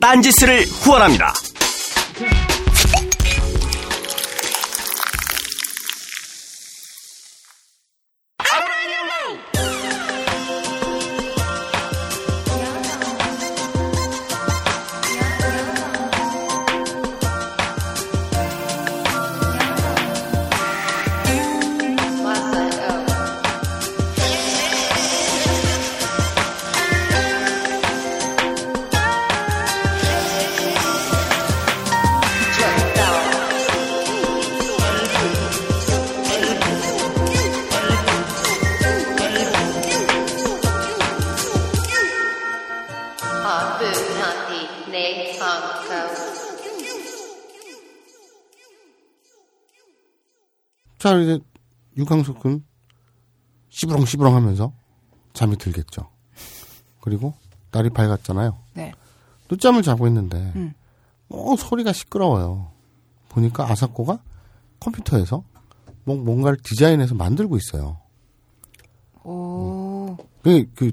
딴지스를 후원합니다. 자, 이제 유광석은 시부렁시부렁 하면서 잠이 들겠죠. 그리고 날이 밝았잖아요. 네. 늦잠을 자고 있는데, 음. 어, 소리가 시끄러워요. 보니까 아사코가 컴퓨터에서 뭐, 뭔가를 디자인해서 만들고 있어요. 오. 그, 그,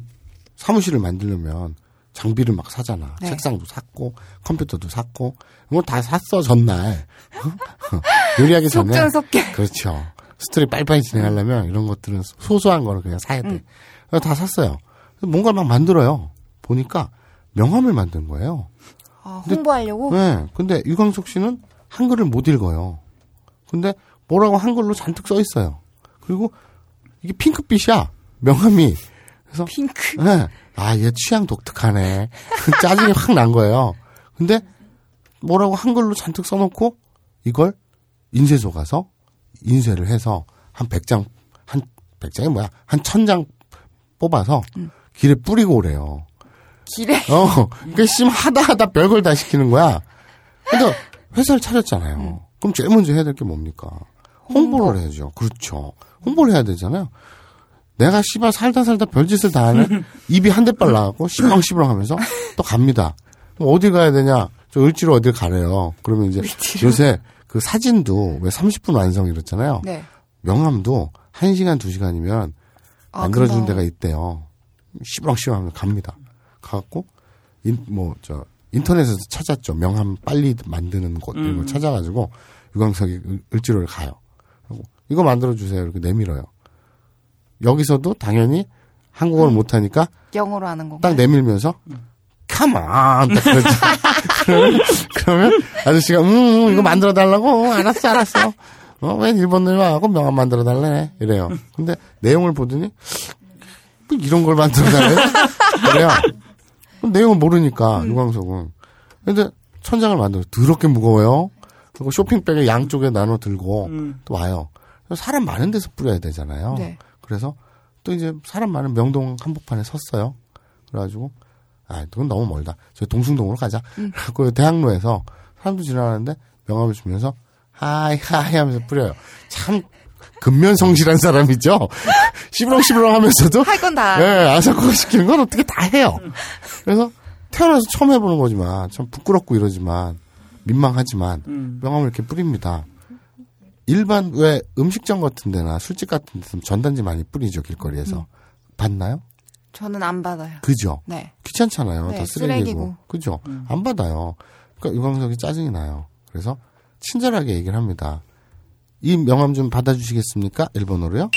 사무실을 만들려면 장비를 막 사잖아. 네. 책상도 샀고 컴퓨터도 샀고 이거 다 샀어 전날 요리하기 전에 속전속결. 그렇죠. 스토리 빨리빨리 진행하려면 이런 것들은 소소한 거를 그냥 사야 돼. 음. 다 샀어요. 뭔가를 막 만들어요. 보니까 명함을 만든 거예요. 아, 홍보하려고? 네. 근데 유광석 씨는 한글을 못 읽어요. 근데 뭐라고 한글로 잔뜩 써 있어요. 그리고 이게 핑크빛이야. 명함이. 그래서 핑크. 네. 아, 얘 취향 독특하네. 짜증이 확 난 거예요. 근데 뭐라고 한글로 잔뜩 써놓고 이걸 인쇄소 가서 인쇄를 해서 한 100장, 한 100장이 뭐야? 한 1000장 뽑아서 길에 뿌리고 오래요. 길에. 어, 그니까 심 하다 하다 별걸 다 시키는 거야. 근데 회사를 차렸잖아요. 그럼 제일 먼저 해야 될 게 뭡니까? 홍보를 해야죠. 그렇죠. 홍보를 해야 되잖아요. 내가 씨발 살다 살다 별짓을 다 하는 입이 한 대 빨라갖고 시렁시렁 하면서 또 갑니다. 어디 가야 되냐? 저 을지로 어딜 가래요. 그러면 이제 요새 그 사진도 왜 30분 완성 이렇잖아요. 네. 명함도 1시간, 2시간이면 아, 만들어주는 금방. 데가 있대요. 시렁시렁 하면 갑니다. 가갖고, 인, 뭐, 저, 인터넷에서 찾았죠. 명함 빨리 만드는 곳, 이런 걸 음. 찾아가지고, 유광석이 을- 을지로를 가요. 이거 만들어주세요. 이렇게 내밀어요. 여기서도 당연히 한국어를 못하니까 영어로 하는 건가요? 딱 내밀면서, come on! 딱 그러죠. 그러면, 그러면 아저씨가, 음, 음, 이거 만들어 달라고? 알았어, 알았어. 어, 웬 일본놈이 와갖고 명함 만들어 달래? 이래요. 근데 내용을 보더니, 뭐 이런 걸 만들어 달래? 그래요. 내용을 모르니까, 유광석은. 근데 천장을 만들어. 더럽게 무거워요. 그리고 쇼핑백에 양쪽에 나눠 들고 음. 또 와요. 사람 많은 데서 뿌려야 되잖아요. 네. 그래서 또 이제 사람 많은 명동 한복판에 섰어요. 그래가지고 아, 그건 너무 멀다. 저 동숭동으로 가자. 그래갖고 대학로에서 사람도 지나가는데 명함을 주면서 はい はい 하면서 뿌려요. 참 근면성실한 사람이죠. 시부렁시부렁 하면서도 할 건 다. 예, 아사코가 시키는 건 어떻게 다 해요. 그래서 태어나서 처음 해보는 거지만 참 부끄럽고 이러지만 민망하지만 음. 명함을 이렇게 뿌립니다. 일반 왜 음식점 같은 데나 술집 같은 데서 전단지 많이 뿌리죠 길거리에서 봤나요? 저는 안 받아요. 그죠? 네. 귀찮잖아요. 네, 다 쓰레기고. 쓰레기고. 그죠? 안 받아요. 그러니까 유광석이 짜증이 나요. 그래서 친절하게 얘기를 합니다. 이 명함 좀 받아주시겠습니까? 일본어로요?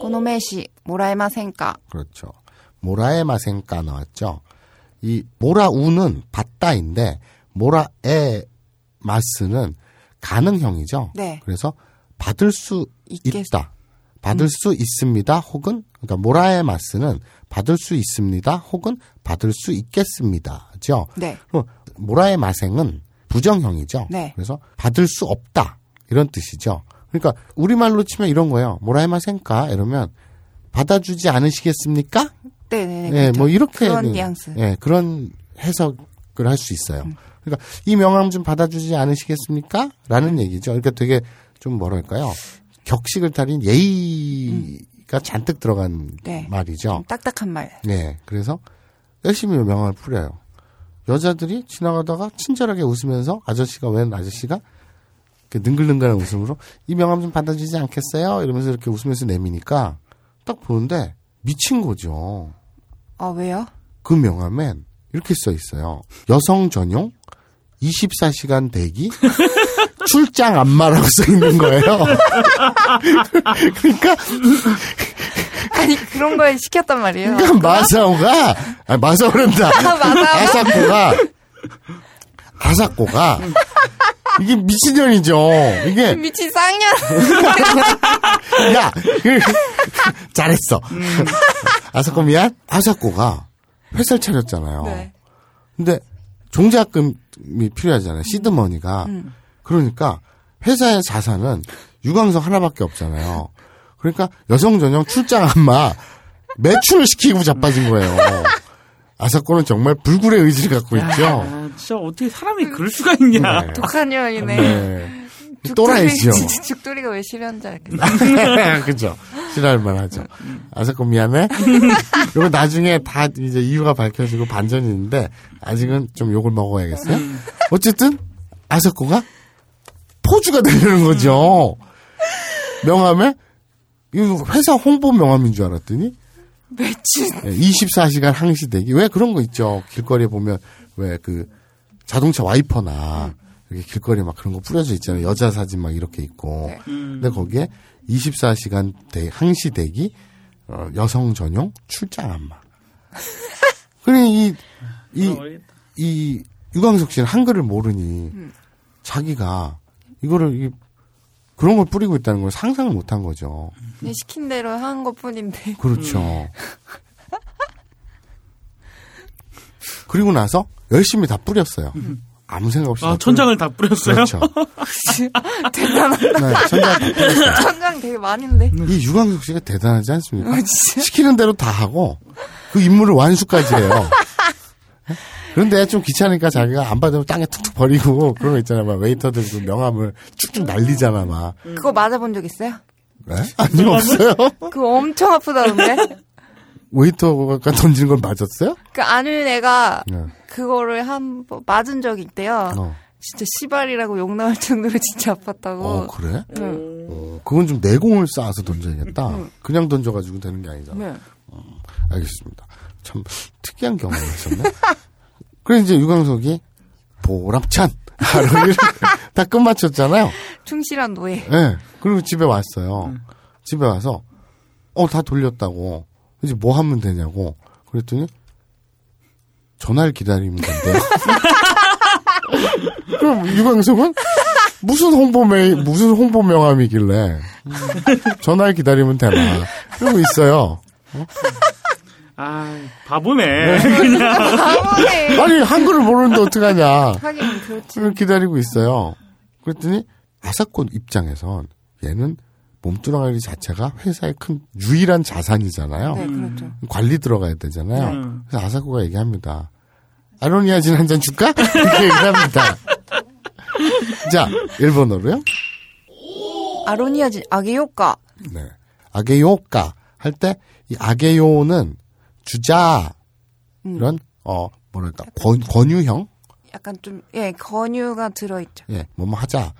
고노메시 모라에마센까. 그렇죠. 모라에 마생까 나왔죠. 이 모라우는 받다인데 모라에 마스는 가능형이죠. 네. 그래서 받을 수 있겠- 있다. 받을 수 있습니다. 혹은 그러니까 모라에 마스는 받을 수 있습니다. 혹은 받을 수 있겠습니다죠. 네. 그럼 모라의 마생은 부정형이죠. 네. 그래서 받을 수 없다 이런 뜻이죠. 그러니까 우리말로 치면 이런 거예요. 모라의 마생까 이러면 받아주지 않으시겠습니까? 네네네. 예, 그렇죠. 뭐 이렇게 그런 네, 뉘앙스. 예, 그런 해석을 할 수 있어요. 그러니까 이 명함 좀 받아주지 않으시겠습니까? 라는 얘기죠. 그러니까 되게 좀 뭐랄까요? 격식을 타린 예의가 잔뜩 들어간 네. 말이죠. 좀 딱딱한 말. 네, 그래서 열심히 명함을 뿌려요. 여자들이 지나가다가 친절하게 웃으면서 아저씨가 웬 아저씨가 그 능글능글한 웃음으로 이 명함 좀 받아주지 않겠어요? 이러면서 이렇게 웃으면서 내미니까 딱 보는데 미친 거죠. 아 왜요? 그 명함엔 이렇게 써 있어요. 여성 전용 24시간 대기 출장 안마라고 써 있는 거예요. 그러니까 아니 그런 걸 시켰단 말이에요. 그러니까 마사오가 아 마사오란다. 마사오? 아사코가 아사코가 이게 미친년이죠. 이게 미친 쌍년. 야 그, 잘했어. 아사코 미안. 아사코가 회사를 차렸잖아요. 네. 근데 종잣금이 필요하잖아요. 시드머니가. 음. 그러니까 회사의 자산은 유광석 하나밖에 없잖아요. 그러니까 여성 전용 출장 안마 매출을 시키고 자빠진 거예요. 아사코는 정말 불굴의 의지를 갖고 있죠. 아, 진짜 어떻게 사람이 그럴 수가 있냐. 네. 독한 년이네. 네. 또라이죠. 죽돌이가 왜 싫어하는지 알겠어. 그죠. 싫어할만 하죠. 아사코 미안해. 이거 나중에 다 이제 이유가 밝혀지고 반전이 있는데, 아직은 좀 욕을 먹어야겠어요. 어쨌든, 아사코가 포주가 되려는 거죠. 명함에, 이거 회사 홍보 명함인 줄 알았더니, 매춘. 24시간 항시 대기. 왜 그런 거 있죠. 길거리에 보면 왜 그 자동차 와이퍼나 이렇게 길거리에 막 그런 거 뿌려져 있잖아요. 여자 사진 막 이렇게 있고. 근데 거기에 24시간 대, 항시 대기 어, 여성 전용 출장 안마. 그래 이, 이, 이 유광석 씨는 한글을 모르니 자기가 이거를 이, 그런 걸 뿌리고 있다는 걸 상상을 못 한 거죠. 그냥 시킨 대로 한 것 뿐인데. 그렇죠. 그리고 나서 열심히 다 뿌렸어요. 아무 생각 없이. 아, 다 천장을 다 뿌렸어요? 그렇죠. 대단하다. 네, 천장 다 뿌렸어요. 천장 되게 많은데. 이 유광석 씨가 대단하지 않습니까? 아, 진짜? 시키는 대로 다 하고 그 임무를 완수까지 해요. 그런데 좀 귀찮으니까 자기가 안 받으면 땅에 툭툭 버리고 그런 거 있잖아요. 막 웨이터들 그 명함을 쭉쭉 날리잖아, 막. 그거 맞아본 적 있어요? 네? 아니, 없어요. 그거 엄청 아프다던데? 웨이터가 던지는 걸 맞았어요? 그 아는 애가 네. 그거를 한 번 맞은 적이 있대요. 어. 진짜 시발이라고 욕 나올 정도로 진짜 아팠다고. 어, 그래? 응. 어, 그건 좀 내공을 쌓아서 던져야겠다. 그냥 던져가지고 되는 게 아니잖아. 네. 알겠습니다. 참 특이한 경험을 하셨네. 그래 이제 유광석이 보람찬 하루를 다 끝마쳤잖아요. 충실한 노예. 예. 그리고 집에 왔어요. 집에 와서 어 다 돌렸다고 이제 뭐 하면 되냐고 그랬더니 전화를 기다리면 된대요. 그럼 유광석은 무슨 홍보 메 무슨 홍보 명함이길래 전화를 기다리면 되나 그러고 있어요. 아, 바보네. 바보네. 아니 한글을 모르는데 어떡하냐. 하긴 그렇지. 기다리고 있어요. 그랬더니 아사콘 입장에선 얘는 몸뚱아리 자체가 회사의 큰 유일한 자산이잖아요. 네, 그렇죠. 관리 들어가야 되잖아요. 음. 그래서 아사코가 얘기합니다. 아로니아진 한 잔 줄까? 이렇게 얘기합니다. 자, 일본어로요. 아로니아진 아게요까. 네. 아게요까 할 때 이 아게요는 주자 이런 어 뭐랄까 권, 권유형 약간 좀, 예, 권유가 들어있죠. 예, 뭐뭐 하자.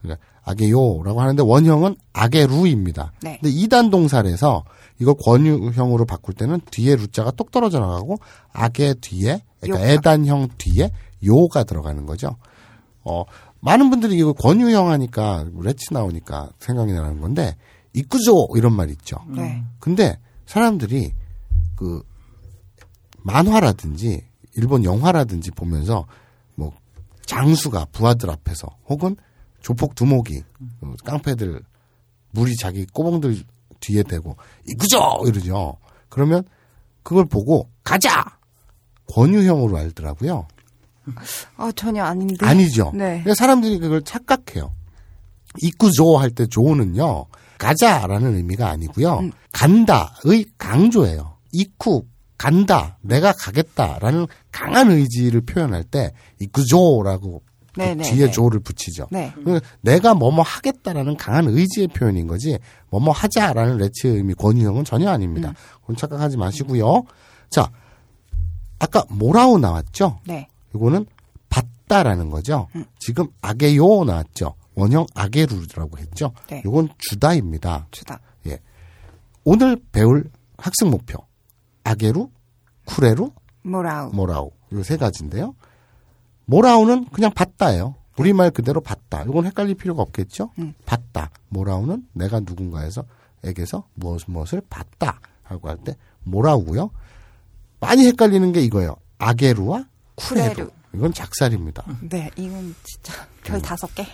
그러니까 아게요라고 하는데 원형은 아게루입니다. 네. 근데 이단 동사에서 이걸 권유형으로 바꿀 때는 뒤에 루자가 똑 떨어져 나가고 아게 뒤에 그러니까. 애단형 뒤에 요가 들어가는 거죠. 어, 많은 분들이 이거 권유형 하니까 레치 나오니까 생각이 나는 건데 이꾸조 이런 말 있죠. 네. 근데 사람들이 그 만화라든지 일본 영화라든지 보면서 뭐 장수가 부하들 앞에서 혹은 조폭 두목이 어, 깡패들 물이 자기 꼬봉들 뒤에 대고 이구죠 이러죠. 그러면 그걸 보고 가자 권유형으로 알더라고요. 아, 전혀 아닌데. 아니죠. 네. 사람들이 그걸 착각해요. 이꾸조 할 때 조는요 가자라는 의미가 아니고요 음. 간다의 강조예요. 이쿠 간다 내가 가겠다라는 강한 의지를 표현할 때 이꾸조라고 그 네, 네, 뒤에 네. 조를 붙이죠. 네. 그러니까 내가 뭐뭐 하겠다라는 강한 의지의 표현인 거지 뭐뭐 하자라는 레츠의 의미 권유형은 전혀 아닙니다. 음. 그건 착각하지 마시고요. 자 아까 모라오 나왔죠? 네. 이거는 받다라는 거죠. 음. 지금 아게요 나왔죠. 원형 아게루라고 했죠. 네. 이건 주다입니다. 주다. 예. 오늘 배울 학습 목표 아게루, 쿠레루, 모라우. 모라우 이세 가지인데요. 모라우는 그냥 받다예요. 우리말 그대로 받다. 이건 헷갈릴 필요가 없겠죠. 음. 받다. 모라우는 내가 누군가에서 에게서 무엇 무엇을 받다 하고 할 때 모라우고요. 많이 헷갈리는 게 이거예요. 아게루와 쿠레루. 쿠레루. 이건 작살입니다. 네, 이건 진짜 별 다섯 개.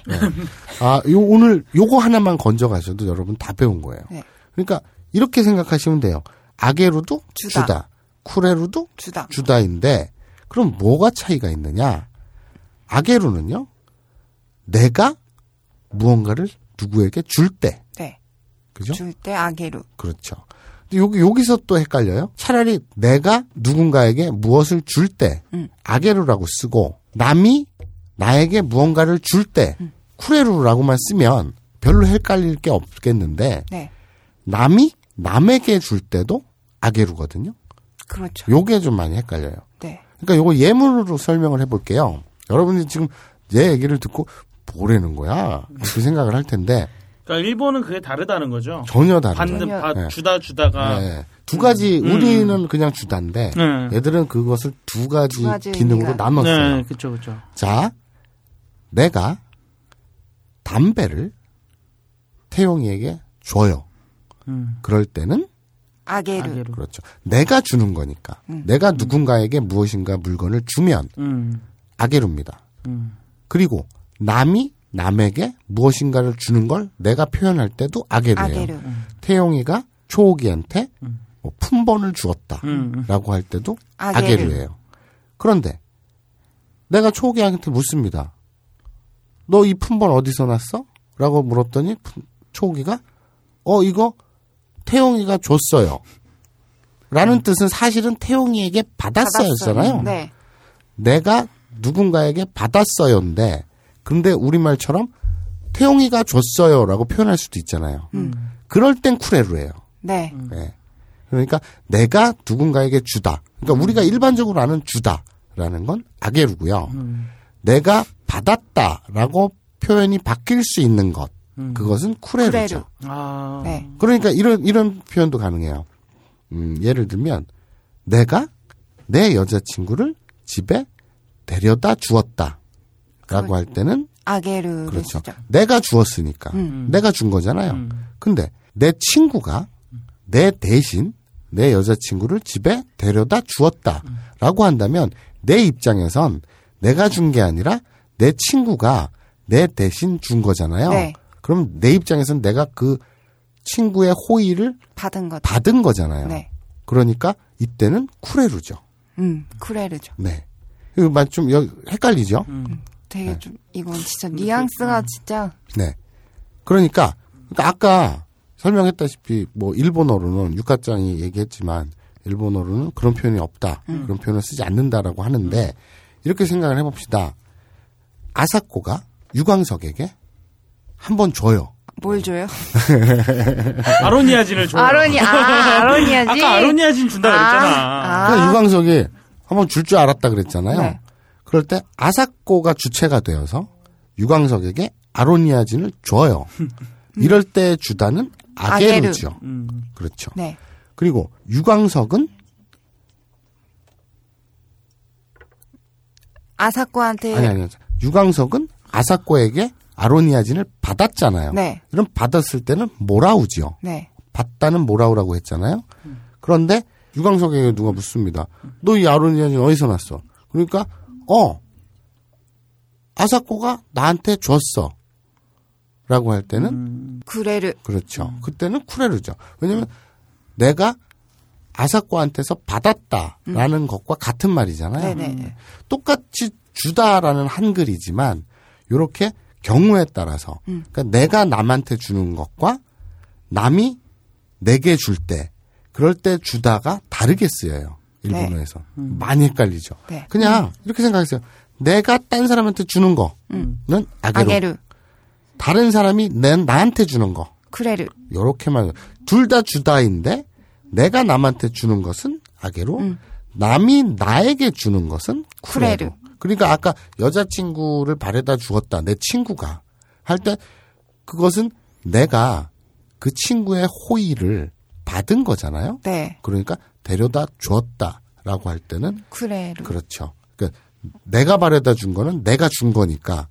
아, 요 오늘 요거 하나만 건져 가셔도 여러분 다 배운 거예요. 네. 그러니까 이렇게 생각하시면 돼요. 아게루도 주다. 주다. 쿠레루도 주다. 주다인데 그럼 뭐가 차이가 있느냐? 아게루는요. 내가 무언가를 누구에게 줄 때. 네. 그죠? 줄 때 아게루. 그렇죠. 근데 여기 여기서 또 헷갈려요. 차라리 내가 누군가에게 무엇을 줄때 음. 아게루라고 쓰고 남이 나에게 무언가를 줄때 음. 쿠레루라고만 쓰면 별로 헷갈릴 게 없겠는데 네. 남이 남에게 줄 때도 아게루거든요. 그렇죠. 요게 좀 많이 헷갈려요. 네. 그러니까 요거 예문으로 설명을 해볼게요. 여러분이 지금 내 얘기를 듣고 뭐라는 거야? 그 생각을 할 텐데 그러니까 일본은 그게 다르다는 거죠. 전혀 다르죠. 받는. 받 네. 주다 주다가 네. 두 가지 음. 우리는 그냥 주다인데 네. 얘들은 그것을 두 가지, 두 가지 기능으로 의미가. 나눴어요. 네, 그렇죠, 그렇죠. 자, 내가 담배를 태용이에게 줘요. 음. 그럴 때는 아게르. 아게로. 그렇죠. 내가 주는 거니까. 내가 누군가에게 무엇인가 물건을 주면 음. 아게루입니다. 음. 그리고 남이 남에게 무엇인가를 주는 걸 내가 표현할 때도 아게루예요. 아게르. 태용이가 초옥이한테 뭐 품번을 주었다라고 음. 할 때도 아게르. 아게루예요. 그런데 내가 초옥이한테 묻습니다. 너 이 품번 어디서 났어? 라고 물었더니 품- 초옥이가 어 이거 태용이가 줬어요. 라는 뜻은 사실은 태용이에게 받았어였잖아요. 네. 내가 누군가에게 받았어요인데 근데 우리말처럼 태용이가 줬어요라고 표현할 수도 있잖아요. 그럴 땐 쿠레루예요. 네. 네. 그러니까 내가 누군가에게 주다. 그러니까 우리가 일반적으로 아는 주다라는 건 아게루고요. 내가 받았다라고 표현이 바뀔 수 있는 것. 그것은 쿠레루죠. 쿠레루. 아. 네. 그러니까 이런 이런 표현도 가능해요. 음, 예를 들면 내가 내 여자친구를 집에 데려다 주었다라고 그걸- 할 때는 아게르를 그렇죠. 쓰죠. 내가 주었으니까 음. 내가 준 거잖아요. 음. 근데 내 친구가 내 대신 내 여자친구를 집에 데려다 주었다라고 한다면 내 입장에선 내가 준 게 아니라 내 친구가 내 대신 준 거잖아요. 네. 그럼 내 입장에선 내가 그 친구의 호의를 받은 것. 받은 거잖아요. 네. 그러니까 이때는 쿠레루죠. 음, 쿠레르죠. 네. 이거 만- 좀 여- 헷갈리죠? 되게 좀 이건 진짜 뉘앙스가 진짜 네. 그러니까, 그러니까 아까 설명했다시피 뭐 일본어로는 육가짱이 얘기했지만 일본어로는 그런 표현이 없다. 그런 표현을 쓰지 않는다라고 하는데 이렇게 생각을 해봅시다. 아사코가 유광석에게 한 번 줘요. 뭘 줘요? 아로니아진을 줘. 아로니 아 아로니아지. 아까 아로니아진 준다 그랬잖아. 아, 그러니까 유광석이 한번 줄 줄 알았다 그랬잖아요. 네. 그럴 때 아사코가 주체가 되어서 유광석에게 아로니아진을 줘요. 이럴 때 주다는 아게루죠. 음. 그렇죠. 네. 그리고 유광석은 아사코한테 아니 아니 유광석은 아사코에게 아로니아진을 받았잖아요. 네. 그럼 받았을 때는 모라우지요. 네. 받다는 모라우라고 했잖아요. 그런데 유광석에게 누가 묻습니다. 너 이 아로니아진 어디서 났어? 그러니까 어 아사코가 나한테 줬어. 라고 할 때는 쿠레르. 그렇죠. 그때는 쿠레르죠. 왜냐면 내가 아사코한테서 받았다라는 것과 같은 말이잖아요. 네네. 똑같이 주다라는 한글이지만 이렇게 경우에 따라서 그러니까 내가 남한테 주는 것과 남이 내게 줄 때 그럴 때 주다가 다르게 쓰여요. 일본어에서 많이 헷갈리죠. 네. 그냥 이렇게 생각했어요. 내가 딴 사람한테 주는 거는 아게로, 아게르. 다른 사람이 내, 나한테 주는 거 쿠레르. 요렇게만 둘 다 주다인데 내가 남한테 주는 것은 아게로 남이 나에게 주는 것은 쿠레루. 그러니까 아까 여자친구를 바래다 주었다 내 친구가 할 때 그것은 내가 그 친구의 호의를 받은 거잖아요. 네. 그러니까 데려다 주었다라고 할 때는 쿠레르. 그렇죠. 그러니까 내가 바래다 준 거는 내가 준 거니까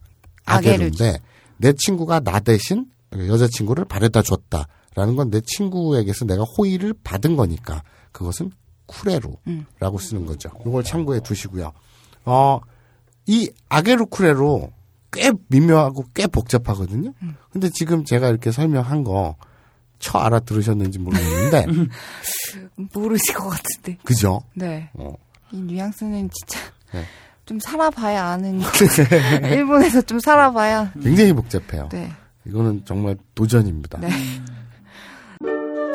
아게르인데 내 친구가 나 대신 여자친구를 바래다 줬다라는 건 내 친구에게서 내가 호의를 받은 거니까 그것은 쿠레루라고 쓰는 거죠. 이걸 참고해 두시고요. 어, 이 아게르 쿠레루 꽤 미묘하고 꽤 복잡하거든요. 근데 지금 제가 이렇게 설명한 거 처 알아들으셨는지 모르겠는데 모르실 것 같은데. 그죠? 네. 어. 이 뉘앙스는 진짜 네. 좀 살아봐야 아는 거. 일본에서 좀 살아봐야. 굉장히 복잡해요. 네. 이거는 정말 도전입니다. 네.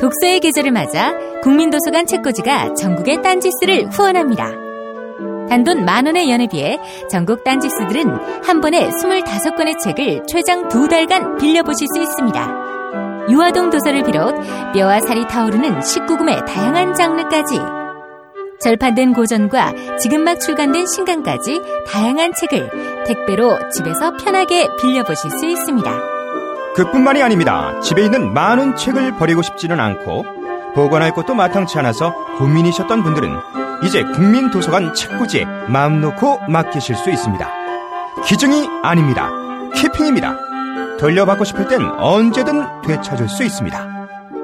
독서의 계절을 맞아 국민도서관 책꽂이가 전국의 딴지스를 후원합니다. 단돈 만 원의 연회비에 전국 딴지스들은 한 번에 25권의 책을 최장 두 달간 빌려보실 수 있습니다. 유아동 도서를 비롯 뼈와 살이 타오르는 19금의 다양한 장르까지 절판된 고전과 지금 막 출간된 신간까지 다양한 책을 택배로 집에서 편하게 빌려보실 수 있습니다. 그뿐만이 아닙니다. 집에 있는 많은 책을 버리고 싶지는 않고 보관할 것도 마땅치 않아서 고민이셨던 분들은 이제 국민도서관 책꽂이에 마음 놓고 맡기실 수 있습니다. 기증이 아닙니다. 키핑입니다. 돌려받고 싶을 땐 언제든 되찾을 수 있습니다.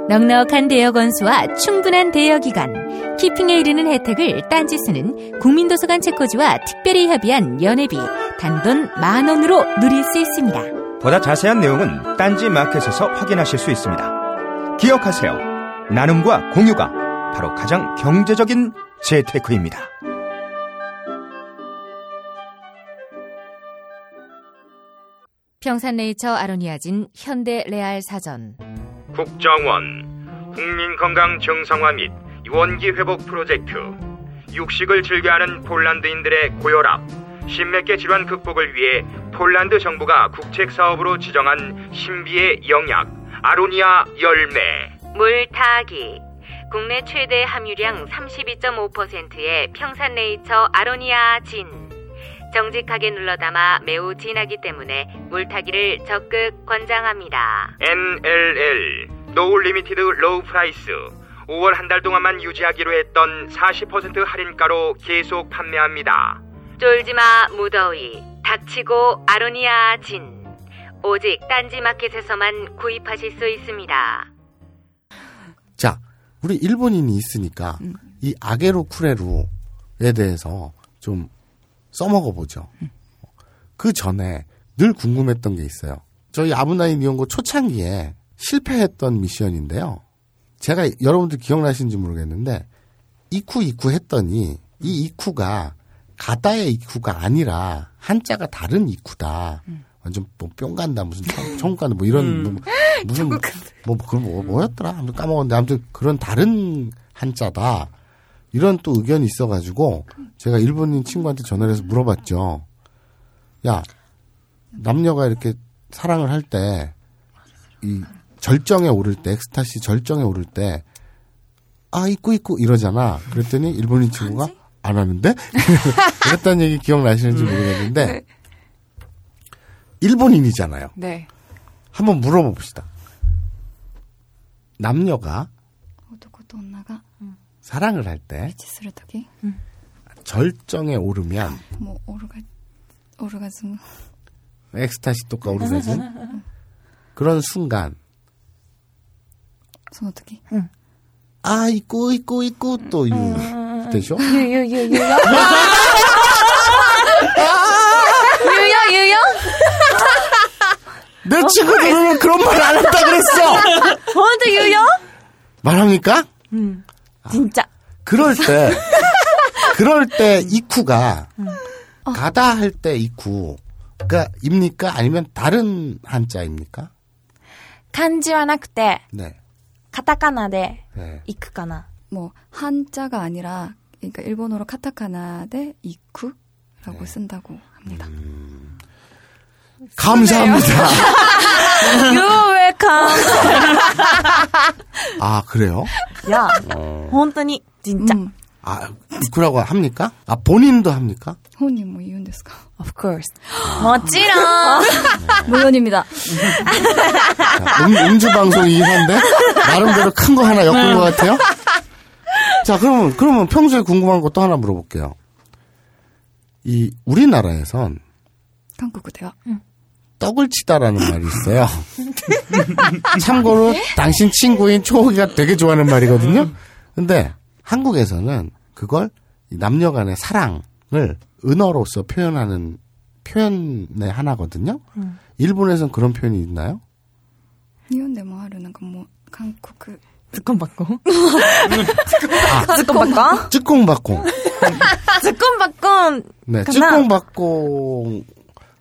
넉넉한 대여 건수와 충분한 대여 기간, 키핑에 이르는 혜택을 딴지스는 국민도서관 책꽂이와 특별히 협의한 연회비 단돈 만 원으로 누릴 수 있습니다. 보다 자세한 내용은 딴지 마켓에서 확인하실 수 있습니다. 기억하세요. 나눔과 공유가 바로 가장 경제적인 재테크입니다. 평산네이처 아로니아진 현대 레알 사전. 국정원 국민건강 정상화 및 원기 회복 프로젝트 육식을 즐겨하는 폴란드인들의 고혈압 신맥계 질환 극복을 위해 폴란드 정부가 국책 사업으로 지정한 신비의 영약 아로니아 열매. 물 타기 국내 최대 함유량 32.5%의 평산네이처 아로니아 진 정직하게 눌러 담아 매우 진하기 때문에 물타기를 적극 권장합니다. NLL No Limited Low Price 5월 한 달 동안만 유지하기로 했던 40% 할인가로 계속 판매합니다. 쫄지마 무더위 닥치고 아로니아 진 오직 딴지마켓에서만 구입하실 수 있습니다. 자, 우리 일본인이 있으니까 이 아게로 쿠레루에 대해서 좀 써먹어 보죠. 그 전에 늘 궁금했던 게 있어요. 저희 아브나인 이용고 초창기에 실패했던 미션인데요. 제가 여러분들 기억나시는지 모르겠는데 이쿠 이쿠 했더니 이 이쿠가 가다의 이쿠가 아니라 한자가 다른 이쿠다. 완전 뭐 뿅 간다 무슨 청- 천국 간다 뭐 이런 뭐, 무슨 뭐 그런 뭐 뭐였더라 아무튼 까먹었는데 아무튼 그런 다른 한자다 이런 또 의견이 있어가지고 제가 일본인 친구한테 전화를 해서 물어봤죠. 야 남녀가 이렇게 사랑을 할 때 이 절정에 오를 때 엑스타시 절정에 오를 때 아 있고 있고 이러잖아. 그랬더니 일본인 친구가 안 하는데 그랬다는 얘기 기억나시는지 모르겠는데 일본인이잖아요. 네. 한번 물어봅시다. 남녀가 가 음. 사랑을 할 때 응. 음. 절정에 오르면 뭐 오르가 오르가즘 엑스타시 똑까 오르가즘 음. 그런 순간 손 어떻게? 아 있고 있고 있고 또 유. 되죠? 유유유유 유여 유여 내 어? 친구들은 그런 말 안 했다 그랬어. 저한테 유요? 말합니까? 음, 진짜. 그럴 때, 그럴 때 음. 이쿠가 음. 어. 가다 할 때 이쿠가 그러니까 입니까 아니면 다른 한자입니까? 간지와 나쿠테. 네. 카타카나데 네. 이쿠가나. 뭐 한자가 아니라 그러니까 일본어로 카타카나데 이쿠라고 네. 쓴다고 합니다. 음. 감사합니다. 유웰컴. 아 그래요? 야, 혼돈이 진짜. 음. 아, 그라고 합니까? 아, 본인도 합니까? 혼인 뭐 이윤데스까? Of course. 멋지라. 네. 물론입니다. 음, 주 방송 이한데 나름대로 큰 거 하나 엮은 네. 것 같아요. 자, 그러면 그러면 평소에 궁금한 것도 하나 물어볼게요. 이 우리나라에선 한국어대요. 응. 떡을 치다라는 말이 있어요. 참고로 당신 친구인 초호기가 되게 좋아하는 말이거든요. 근데 한국에서는 그걸 남녀 간의 사랑을 은어로서 표현하는 표현의 하나거든요. 음. 일본에선 그런 표현이 있나요? 일본でも 하는 건뭐 한국 쯔콩박콩 쯔콩박콩 쯔콩박콩 쯔콩박콩 네 쯔콩박콩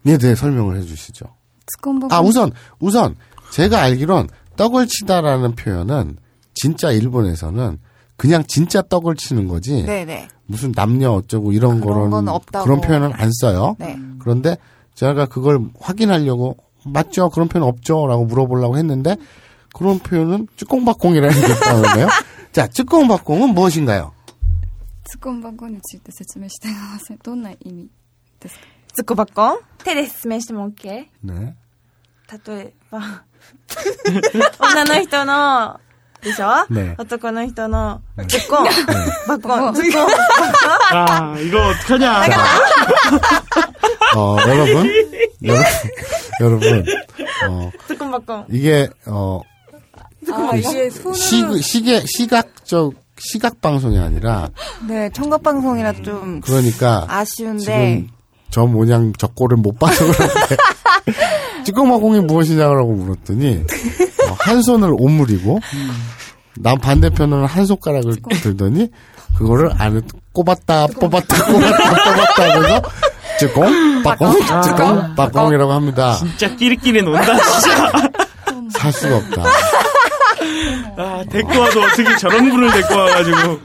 에 대해 설명을 해주시죠. 스콘버거 아, 우선, 우선, 제가 알기론 떡을 치다라는 표현은 진짜 일본에서는 그냥 진짜 떡을 치는 거지. 네네 무슨 남녀 어쩌고 이런 그런 거는 건 없다고. 그런 표현은 안 써요. 네 그런데 제가 그걸 확인하려고 맞죠? 그런 표현 없죠?라고 물어보려고 했는데 그런 표현은 쯔꽁박꽁이라는 게 있다는데요. 자, 쯔꽁박꽁은 무엇인가요? スコンバコについて説明してみません。どんな意味ですか 즈콘바콘 手で説明しても OK? 네. 例えば、女の人の、でしょ 네. 男の人の、結婚、バッコン、結婚、 아, 이거 어떡하냐. 어, 여러분, 여러분, 여러분, 어, バッコンバッコン。 이게, 어, 아, 이게 손으로. 시, 시계, 시각적, 시각 방송이 아니라, 네, 청각 방송이라 좀 그러니까, 아쉬운데 지금 저 모양 저 꼴을 못 봐서 그런데, 찌꺼마 공이 무엇이냐고 물었더니, 어, 한 손을 오므리고, 남 반대편으로 한 손가락을 들더니, 그거를 안에 꼽았다, 뽑았다, 꼽았다, 뽑았다 하면서, 찌꺼, 빠꽁, 찌꺼, 빠꽁이라고 합니다. 진짜 끼리끼리 논다, 진짜. 살 수가 없다. 아, 데리고 와도 어떻게 저런 분을 데리고 와가지고.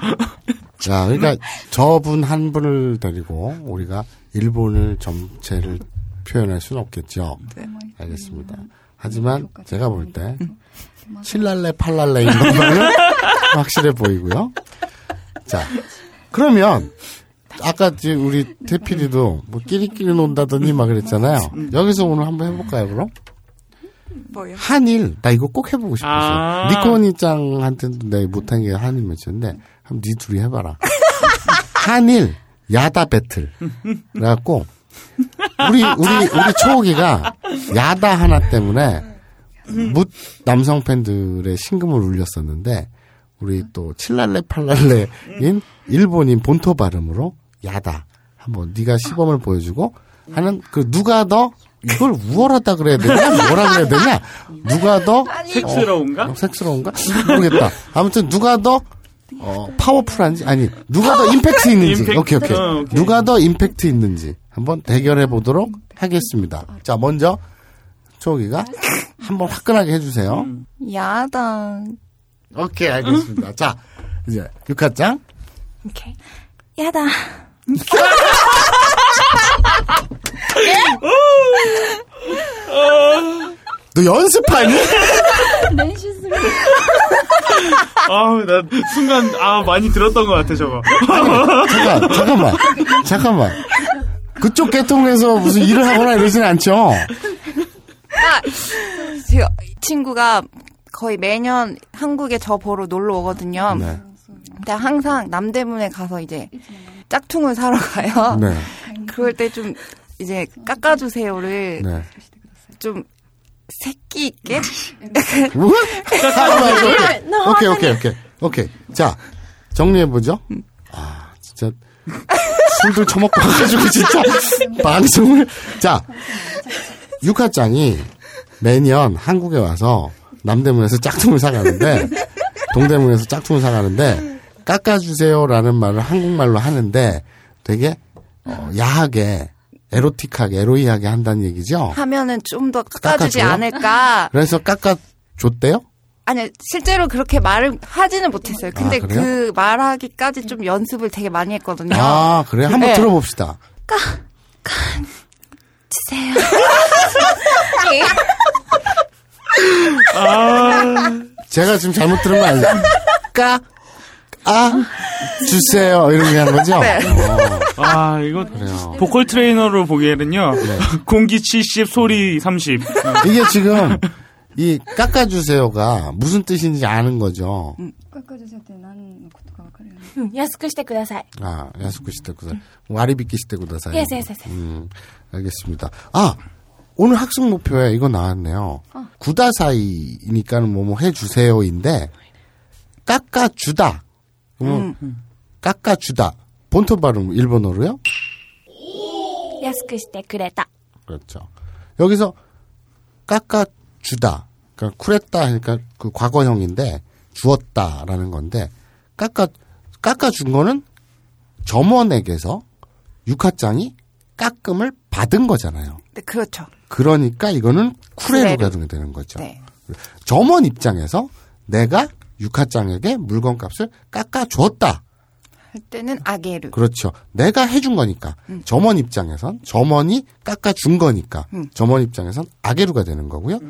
자, 그러니까 저분 한 분을 데리고 우리가 일본을 전체를 표현할 수는 없겠죠. 알겠습니다. 하지만 제가 볼 때 칠랄레 팔랄레인 것만은 확실해 보이고요. 자, 그러면 아까 지금 우리 태필이도 뭐 끼리끼리 논다더니 막 그랬잖아요. 여기서 오늘 한번 해볼까요, 그럼? 뭐요? 한일 나 이거 꼭 해보고 싶었어. 아. 니코니 짱한테도 내가 못한 게 한일 매치인데 한번 니 둘이 해봐라. 한일 야다 배틀. 그래갖고 우리 우리 우리 초호기가 야다 하나 때문에 묻 남성 팬들의 심금을 울렸었는데 우리 또 칠랄레 팔랄레인 일본인 본토 발음으로 야다 한번 네가 시범을 보여주고 하는 그 누가 더 이걸 우월하다 그래야 되냐 뭐라 그래야 되냐 누가 더 섹스러운가? 어, 섹스러운가 모르겠다 아무튼 누가 더 어, 파워풀한지 아니 누가 더 임팩트 있는지 임팩트. 오케이 오케이 어, 오케이. 누가 더 임팩트 있는지 한번 대결해 보도록 하겠습니다 자 먼저 초기가 한번 화끈하게 해주세요 야다. 오케이 알겠습니다 자 이제 육화장 오케이. 야다. 너 연습하니? 아우, 나 순간, 아, 많이 들었던 것 같아, 저거. 잠깐 잠깐만 잠깐만 그쪽 계통에서 무슨 일을 하거나 이러진 않죠? 제 친구가 거의 매년 한국에 저 보러 놀러 오거든요. 네. 근데 항상 남대문에 가서 이제 짝퉁을 사러 가요. 네. 그럴 때 좀 이제 깎아주세요를 네. 좀 새끼 있게 뭐? 잠깐만, 오케이, 오케이, 오케이, 오케이. 자, 정리해 보죠. 아, 진짜. 술들 처먹고 와가지고, 진짜. 방송을. 자, 육하짱이 매년 한국에 와서 남대문에서 짝퉁을 사가는데, 동대문에서 짝퉁을 사가는데, 깎아주세요라는 말을 한국말로 하는데, 되게, 어, 야하게, 에로틱하게, 에로이하게 한다는 얘기죠. 하면은 좀 더 깎아주지 깎아줘요? 않을까. 그래서 깎아줬대요? 아니 실제로 그렇게 말을 하지는 못했어요. 근데 아? 그 말하기까지 좀 연습을 되게 많이 했거든요. 아, 그래요? 한번 네. 들어봅시다. 주세요. 제가 지금 잘못 들은 거 아니죠? 까, 아 주세요 이런 게한 거죠? 네. 어. 아 이거 그래요. 보컬 트레이너로 보기에는요 네. 공기 70 소리 30 이게 지금 이 깎아주세요가 무슨 뜻인지 아는 거죠. 음, 깎아주세요 네, 때난 것도가 그래요. 음, 安くしてください. 아, 安くしてください. 割引してください. Yes, 예, 예. 음, 알겠습니다. 아, 오늘 학습 목표에 이거 나왔네요. 어. 구다사이니까는 뭐뭐 해주세요인데 깎아주다. 음, 음. 음. 깎아주다. 본토 발음 일본어로요? 야스쿠시테 그레다. 그렇죠. 여기서 깎아주다. 그러니까 쿠레다 하니까 그 과거형인데 주었다라는 건데 깎아 깎아준 거는 점원에게서 육화장이 깎음을 받은 거잖아요. 네, 그렇죠. 그러니까 이거는 쿠레로 가동이 되는 거죠. 네. 점원 입장에서 내가 육하장에게 물건값을 깎아줬다. 할 때는 아게르. 그렇죠. 내가 해준 거니까. 점원 입장에선 점원이 깎아준 거니까. 음. 점원 입장에선 아게루가 되는 거고요.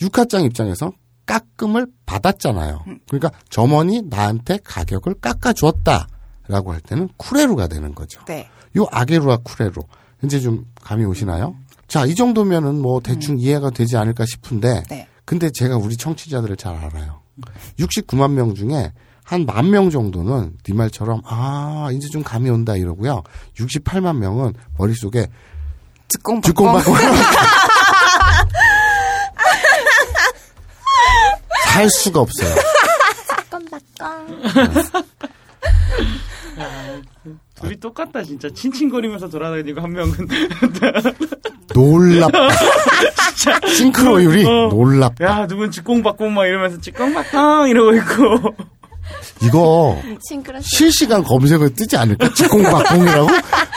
육하장 입장에선 깎음을 받았잖아요. 그러니까 점원이 나한테 가격을 깎아주었다라고 할 때는 쿠레루가 되는 거죠. 네. 요 아게루와 쿠레루. 이제 좀 감이 오시나요? 자, 이 정도면은 뭐 대충 이해가 되지 않을까 싶은데, 네. 근데 제가 우리 청취자들을 잘 알아요. 69만 명 중에 한 만 명 정도는 네 말처럼 아 이제 좀 감이 온다 이러고요. 68만 명은 머릿속에 즉공 즉공받고 살 수가 없어요. 둘이 똑같다 진짜 칭칭거리면서 돌아다니고 한 명은 놀랍다. 싱크로율이 어. 놀랍다. 야 누군 직공받고 막 이러면서 직공받고 이러고 있고 이거 실시간 검색어 뜨지 않을까? 직공박공이라고?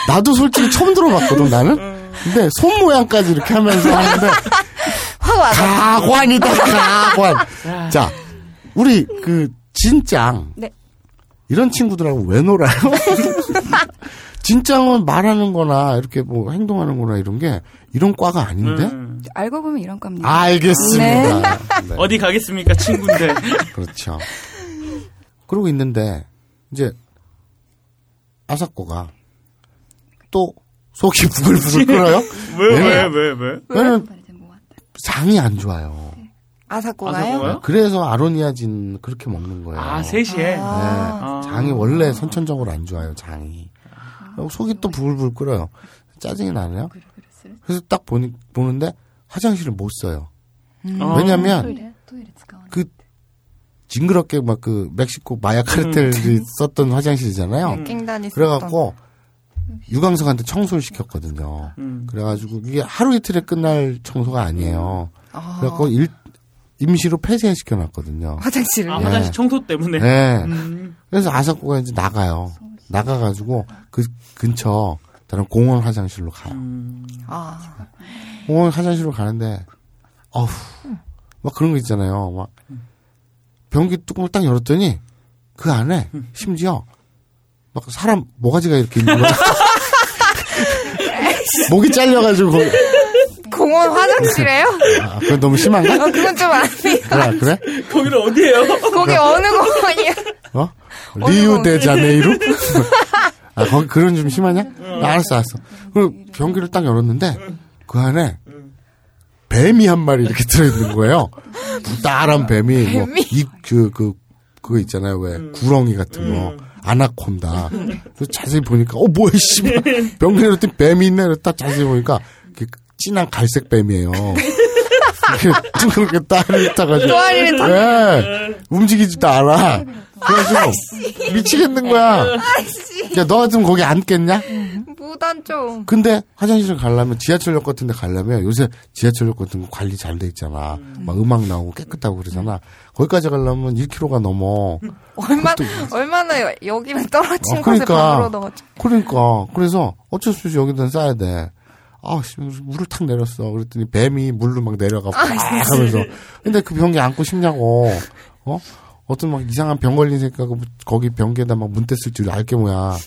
나도 솔직히 처음 들어봤거든, 나는? 근데 손 모양까지 이렇게 하면서 하는데. 가관이다, 가관. 자, 우리 그, 진짱. 네. 이런 친구들하고 왜 놀아요? 진짱은 말하는 거나, 이렇게 뭐 행동하는 거나 이런 게, 이런 과가 아닌데? 음. 알고 보면 이런 겁니다. 알겠습니다. 네. 어디 가겠습니까 친구인데 그렇죠. 그러고 있는데 이제 아사코가 또 속이 부글부글 끓어요. 왜왜 왜냐- 왜 왜? 왜냐면 장이 안 좋아요. 아사코가요? 아사코가요? 그래서 아로니아진 그렇게 먹는 거예요. 아 3시에 아. 네, 장이 원래 선천적으로 안 좋아요. 장이. 속이 또 부글부글 끓어요. 짜증이 나네요. 그래서 딱 보니 보는데 화장실을 못 써요. 어. 왜냐면 그 징그럽게 막 그 멕시코 마야 카르텔이 썼던 화장실이잖아요. 깽단이 그래갖고 유광석한테 청소를 시켰거든요. 음. 그래가지고 이게 하루 이틀에 끝날 청소가 아니에요. 아. 그래갖고 일, 임시로 폐쇄시켜놨거든요. 화장실을. 아 네. 화장실 청소 때문에 네. 음. 그래서 아사코가 이제 나가요. 나가가지고 그 근처 다른 공원 화장실로 가요. 음. 아. 공원 화장실로 가는데 어후 막 그런 거 있잖아요. 막 변기 뚜껑을 딱 열었더니 그 안에 심지어 막 사람 모가지가 이렇게 있는 거야. 목이 잘려가지고 거기- 공원 화장실에요? 아, 그건 너무 심한가? 어, 그건 좀 아니. 그래 그래? 거기는 어디예요? 거기 어느 공원이야? 어? 리우데자네이루? 아 거기 그런 좀 심하냐? 아, 알았어 알았어. 그 변기를 딱 열었는데 그 안에 뱀이 한 마리 이렇게 들어있는 거예요. 부따란 뱀이 뭐 이 그 그 그거 있잖아요 왜 구렁이 같은 거 아나콘다. 그래서 자세히 보니까 어 뭐야 씨 변기 열었더니 뱀이 있네. 딱 자세히 보니까 이렇게 진한 갈색 뱀이에요. 타가지고 또아리를 타- 예 움직이지도 않아. 그래가지고 미치겠는 거야. 야, 너 같으면 거기 앉겠냐? 무단 좀. 근데 화장실을 가려면 지하철역 같은 데 가려면 요새 지하철역 같은 거 관리 잘 돼 있잖아. 막 음악 나오고 깨끗하고 그러잖아. 거기까지 가려면 1km가 넘어. 얼마, 얼마나 여기는 떨어진 어, 곳에 그러니까. 그러니까. 그래서 어쩔 수 없이 여기다 싸야 돼. 아, 씨, 물을 탁 내렸어. 그랬더니 뱀이 물로 막 내려가 팍 하면서. 근데 그 변기 안고 싶냐고. 어? 어떤 막 이상한 병 걸린 새끼가 거기 변기에다 막 문댔을 줄 알게 뭐야.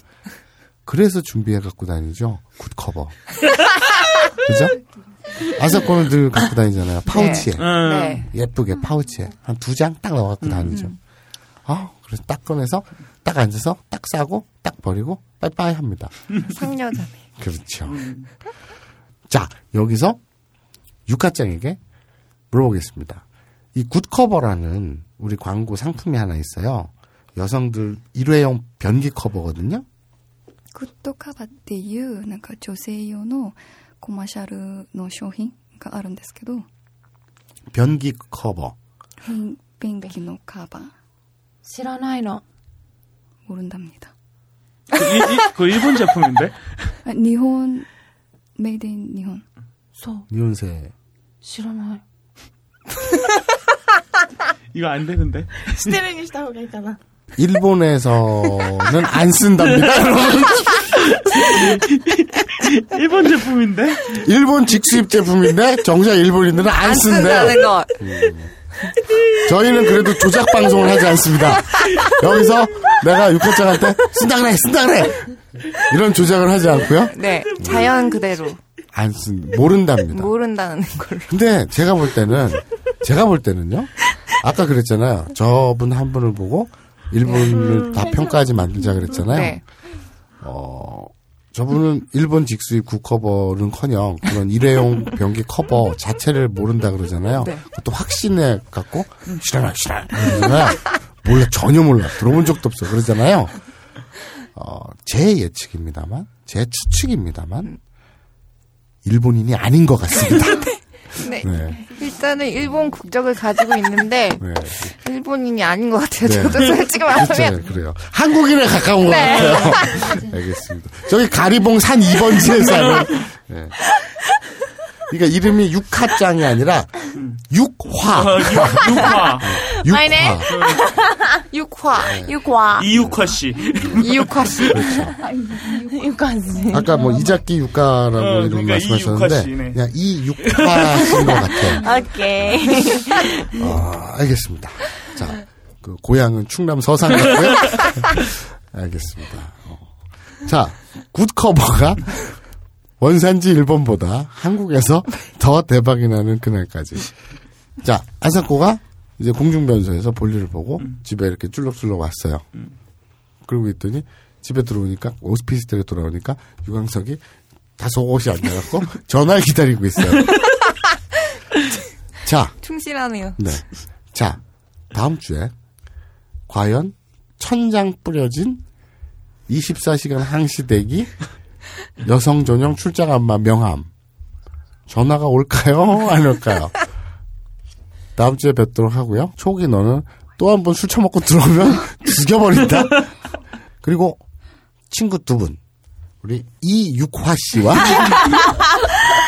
그래서 준비해 갖고 다니죠. 굿 커버. 그죠? 아사코는 늘 갖고 다니잖아요. 파우치에. 음. 네. 예쁘게 파우치에. 한 두 장 딱 넣어 갖고 다니죠. 아, 그래서 딱 꺼내서 딱 앉아서 딱 싸고 딱 버리고 빠이빠이 합니다. 상여자네. 그렇죠. 자, 여기서 육하장에게 물어보겠습니다. 이 굿커버라는 우리 광고 상품이 하나 있어요. 여성들 일회용 변기 커버거든요. グッドカバっていうなんか女性用のコマーシャルの商品があるんですけど 변기 커버. 便便器のカバー知らないの。 모른답니다. 그, 일, 일, 그 일본 제품인데? 아, 일본 메이드 인 일본 そう。 이혼세. 知らない。 이거 안 되는데. 스테레니시다고 했잖아. 일본에서는 안 쓴답니다, 일본 제품인데? 일본 직수입 제품인데 정작 일본인들은 안, 쓴다는 음. 저희는 그래도 조작 방송을 하지 않습니다. 여기서 내가 육회장한테 쓴다 그래, 쓴다 그래. 이런 조작을 하지 않고요. 네, 자연 그대로. 안 쓴, 모른답니다. 모른다는 걸로. 근데 제가 볼 때는, 제가 볼 때는요, 아까 그랬잖아요. 저분 한 분을 보고 일본을 다 평가하지 말자 그랬잖아요. 네. 어, 저분은 일본 직수입 국커버는커녕 그런 일회용 변기 커버 자체를 모른다 그러잖아요. 네. 그것도 확신해 갖고 싫어라 싫어 그러잖아요. 몰라 전혀 몰라 들어본 적도 없어 그러잖아요. 어, 제 예측입니다만 제 추측입니다만 일본인이 아닌 것 같습니다. 네. 네. 일단은 일본 국적을 가지고 있는데 네. 일본인이 아닌 것 같아요. 네. 저도 솔직히 말하면 그렇죠. 그래요. 한국인에 가까운 것 네. 같아요. 알겠습니다. 저기 가리봉 산 2번지에 사는. 네. 그러니까 이름이 육하짱이 아니라 육화. 어, 육- 육화. 육화. 아니네. 육화. 육화. 이육화 씨. 이육화 씨. 육화 씨. 아까 뭐 이자키 육가라고 어, 이름 그러니까 말씀하셨는데. 그냥 이 육화신 것 같아요. 오케이. 어, 알겠습니다. 자, 그 고향은 충남 서산 같고요. 알겠습니다. 어. 자, 굿커버가 원산지 일본보다 한국에서 더 대박이 나는 그날까지. 자, 아사코가 이제 공중변소에서 볼일을 보고 집에 이렇게 쭈룩쭈룩 왔어요. 그러고 있더니 집에 들어오니까 오스피스텔에 돌아오니까 유광석이 다 속옷이 앉아갖고 전화를 기다리고 있어요. 자, 충실하네요. 네. 자, 다음 주에 과연 천장 뿌려진 24시간 항시대기 여성 전용 출장 안마 명함 전화가 올까요? 안 올까요? 다음 주에 뵙도록 하고요. 초기 너는 또 한 번 술 처먹고 들어오면 죽여버린다. 그리고 친구 두 분. 우리 이육화 씨와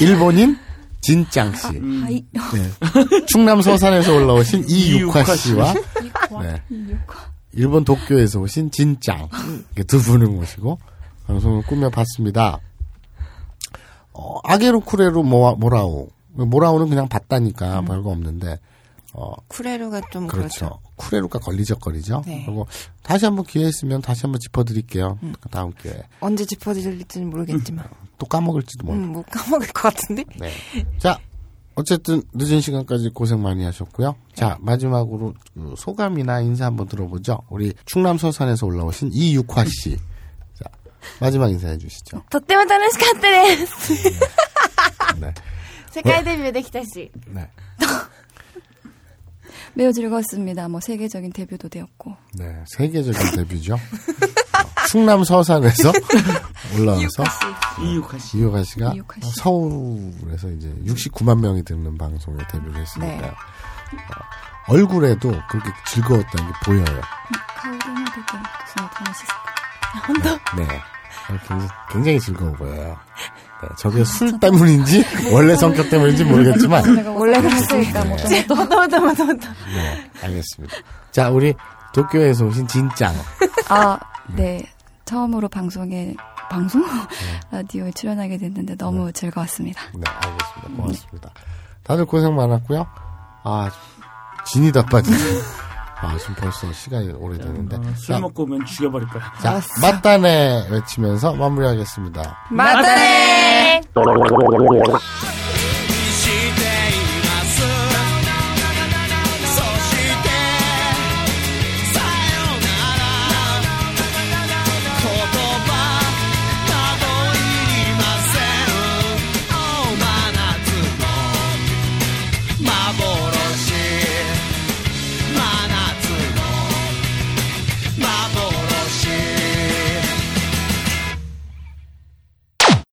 일본인 진짱 씨. 하이. 네. 충남 서산에서 올라오신 이육화 씨와 네. 일본 도쿄에서 오신 진짱 두 분을 모시고 방송을 꾸며봤습니다. 어, 아게로 쿠레로 모아, 모라오 모라오는 그냥 봤다니까 별거 없는데 어, 쿠레루가 좀 그렇죠. 그렇죠. 쿠레루가 걸리적거리죠. 네. 그리고 다시 한번 기회 있으면 다시 한번 짚어드릴게요. 그 다음 기회에 언제 짚어드릴지는 모르겠지만 또 까먹을지도 몰라. 음, 못 까먹을 것 같은데. 네. 자, 어쨌든 늦은 시간까지 고생 많이 하셨고요. 자, 마지막으로 그 소감이나 인사 한번 들어보죠. 우리 충남 서산에서 올라오신 이육화 씨. 자, 마지막 인사해 주시죠. とっても楽しかったです。 네. 世界デビューできたし。 네. 매우 즐거웠습니다. 뭐 세계적인 데뷔도 되었고. 네. 세계적인 데뷔죠. 어, 충남 서산에서 올라와서 이육화 씨. 이육화 씨가 이육화 씨. 서울에서 이제 69만 명이 듣는 방송에 데뷔를 했으니까요. 네. 어, 얼굴에도 그렇게 즐거웠다는 게 보여요. 顔で見ててもその楽しさ。 혼도? 네. 아, 굉장히, 굉장히 즐거워 보여요. 네, 저게 술 때문인지 원래 성격 때문인지 모르겠지만 원래 그랬으니까 뭐또또또또또또 네. 네, 알겠습니다. 자, 우리 도쿄에서 오신 진짱. 아, 네. 처음으로 방송에 방송 네. 라디오에 출연하게 됐는데 너무 네. 즐거웠습니다. 네, 알겠습니다. 고맙습니다. 다들 고생 많았고요. 아, 진이 다 빠지네. 아, 지금 벌써 시간이 오래됐는데. 어, 술 자, 먹고 오면 죽여버릴 거야. 자, 맞다네 외치면서 마무리하겠습니다. 맞다네.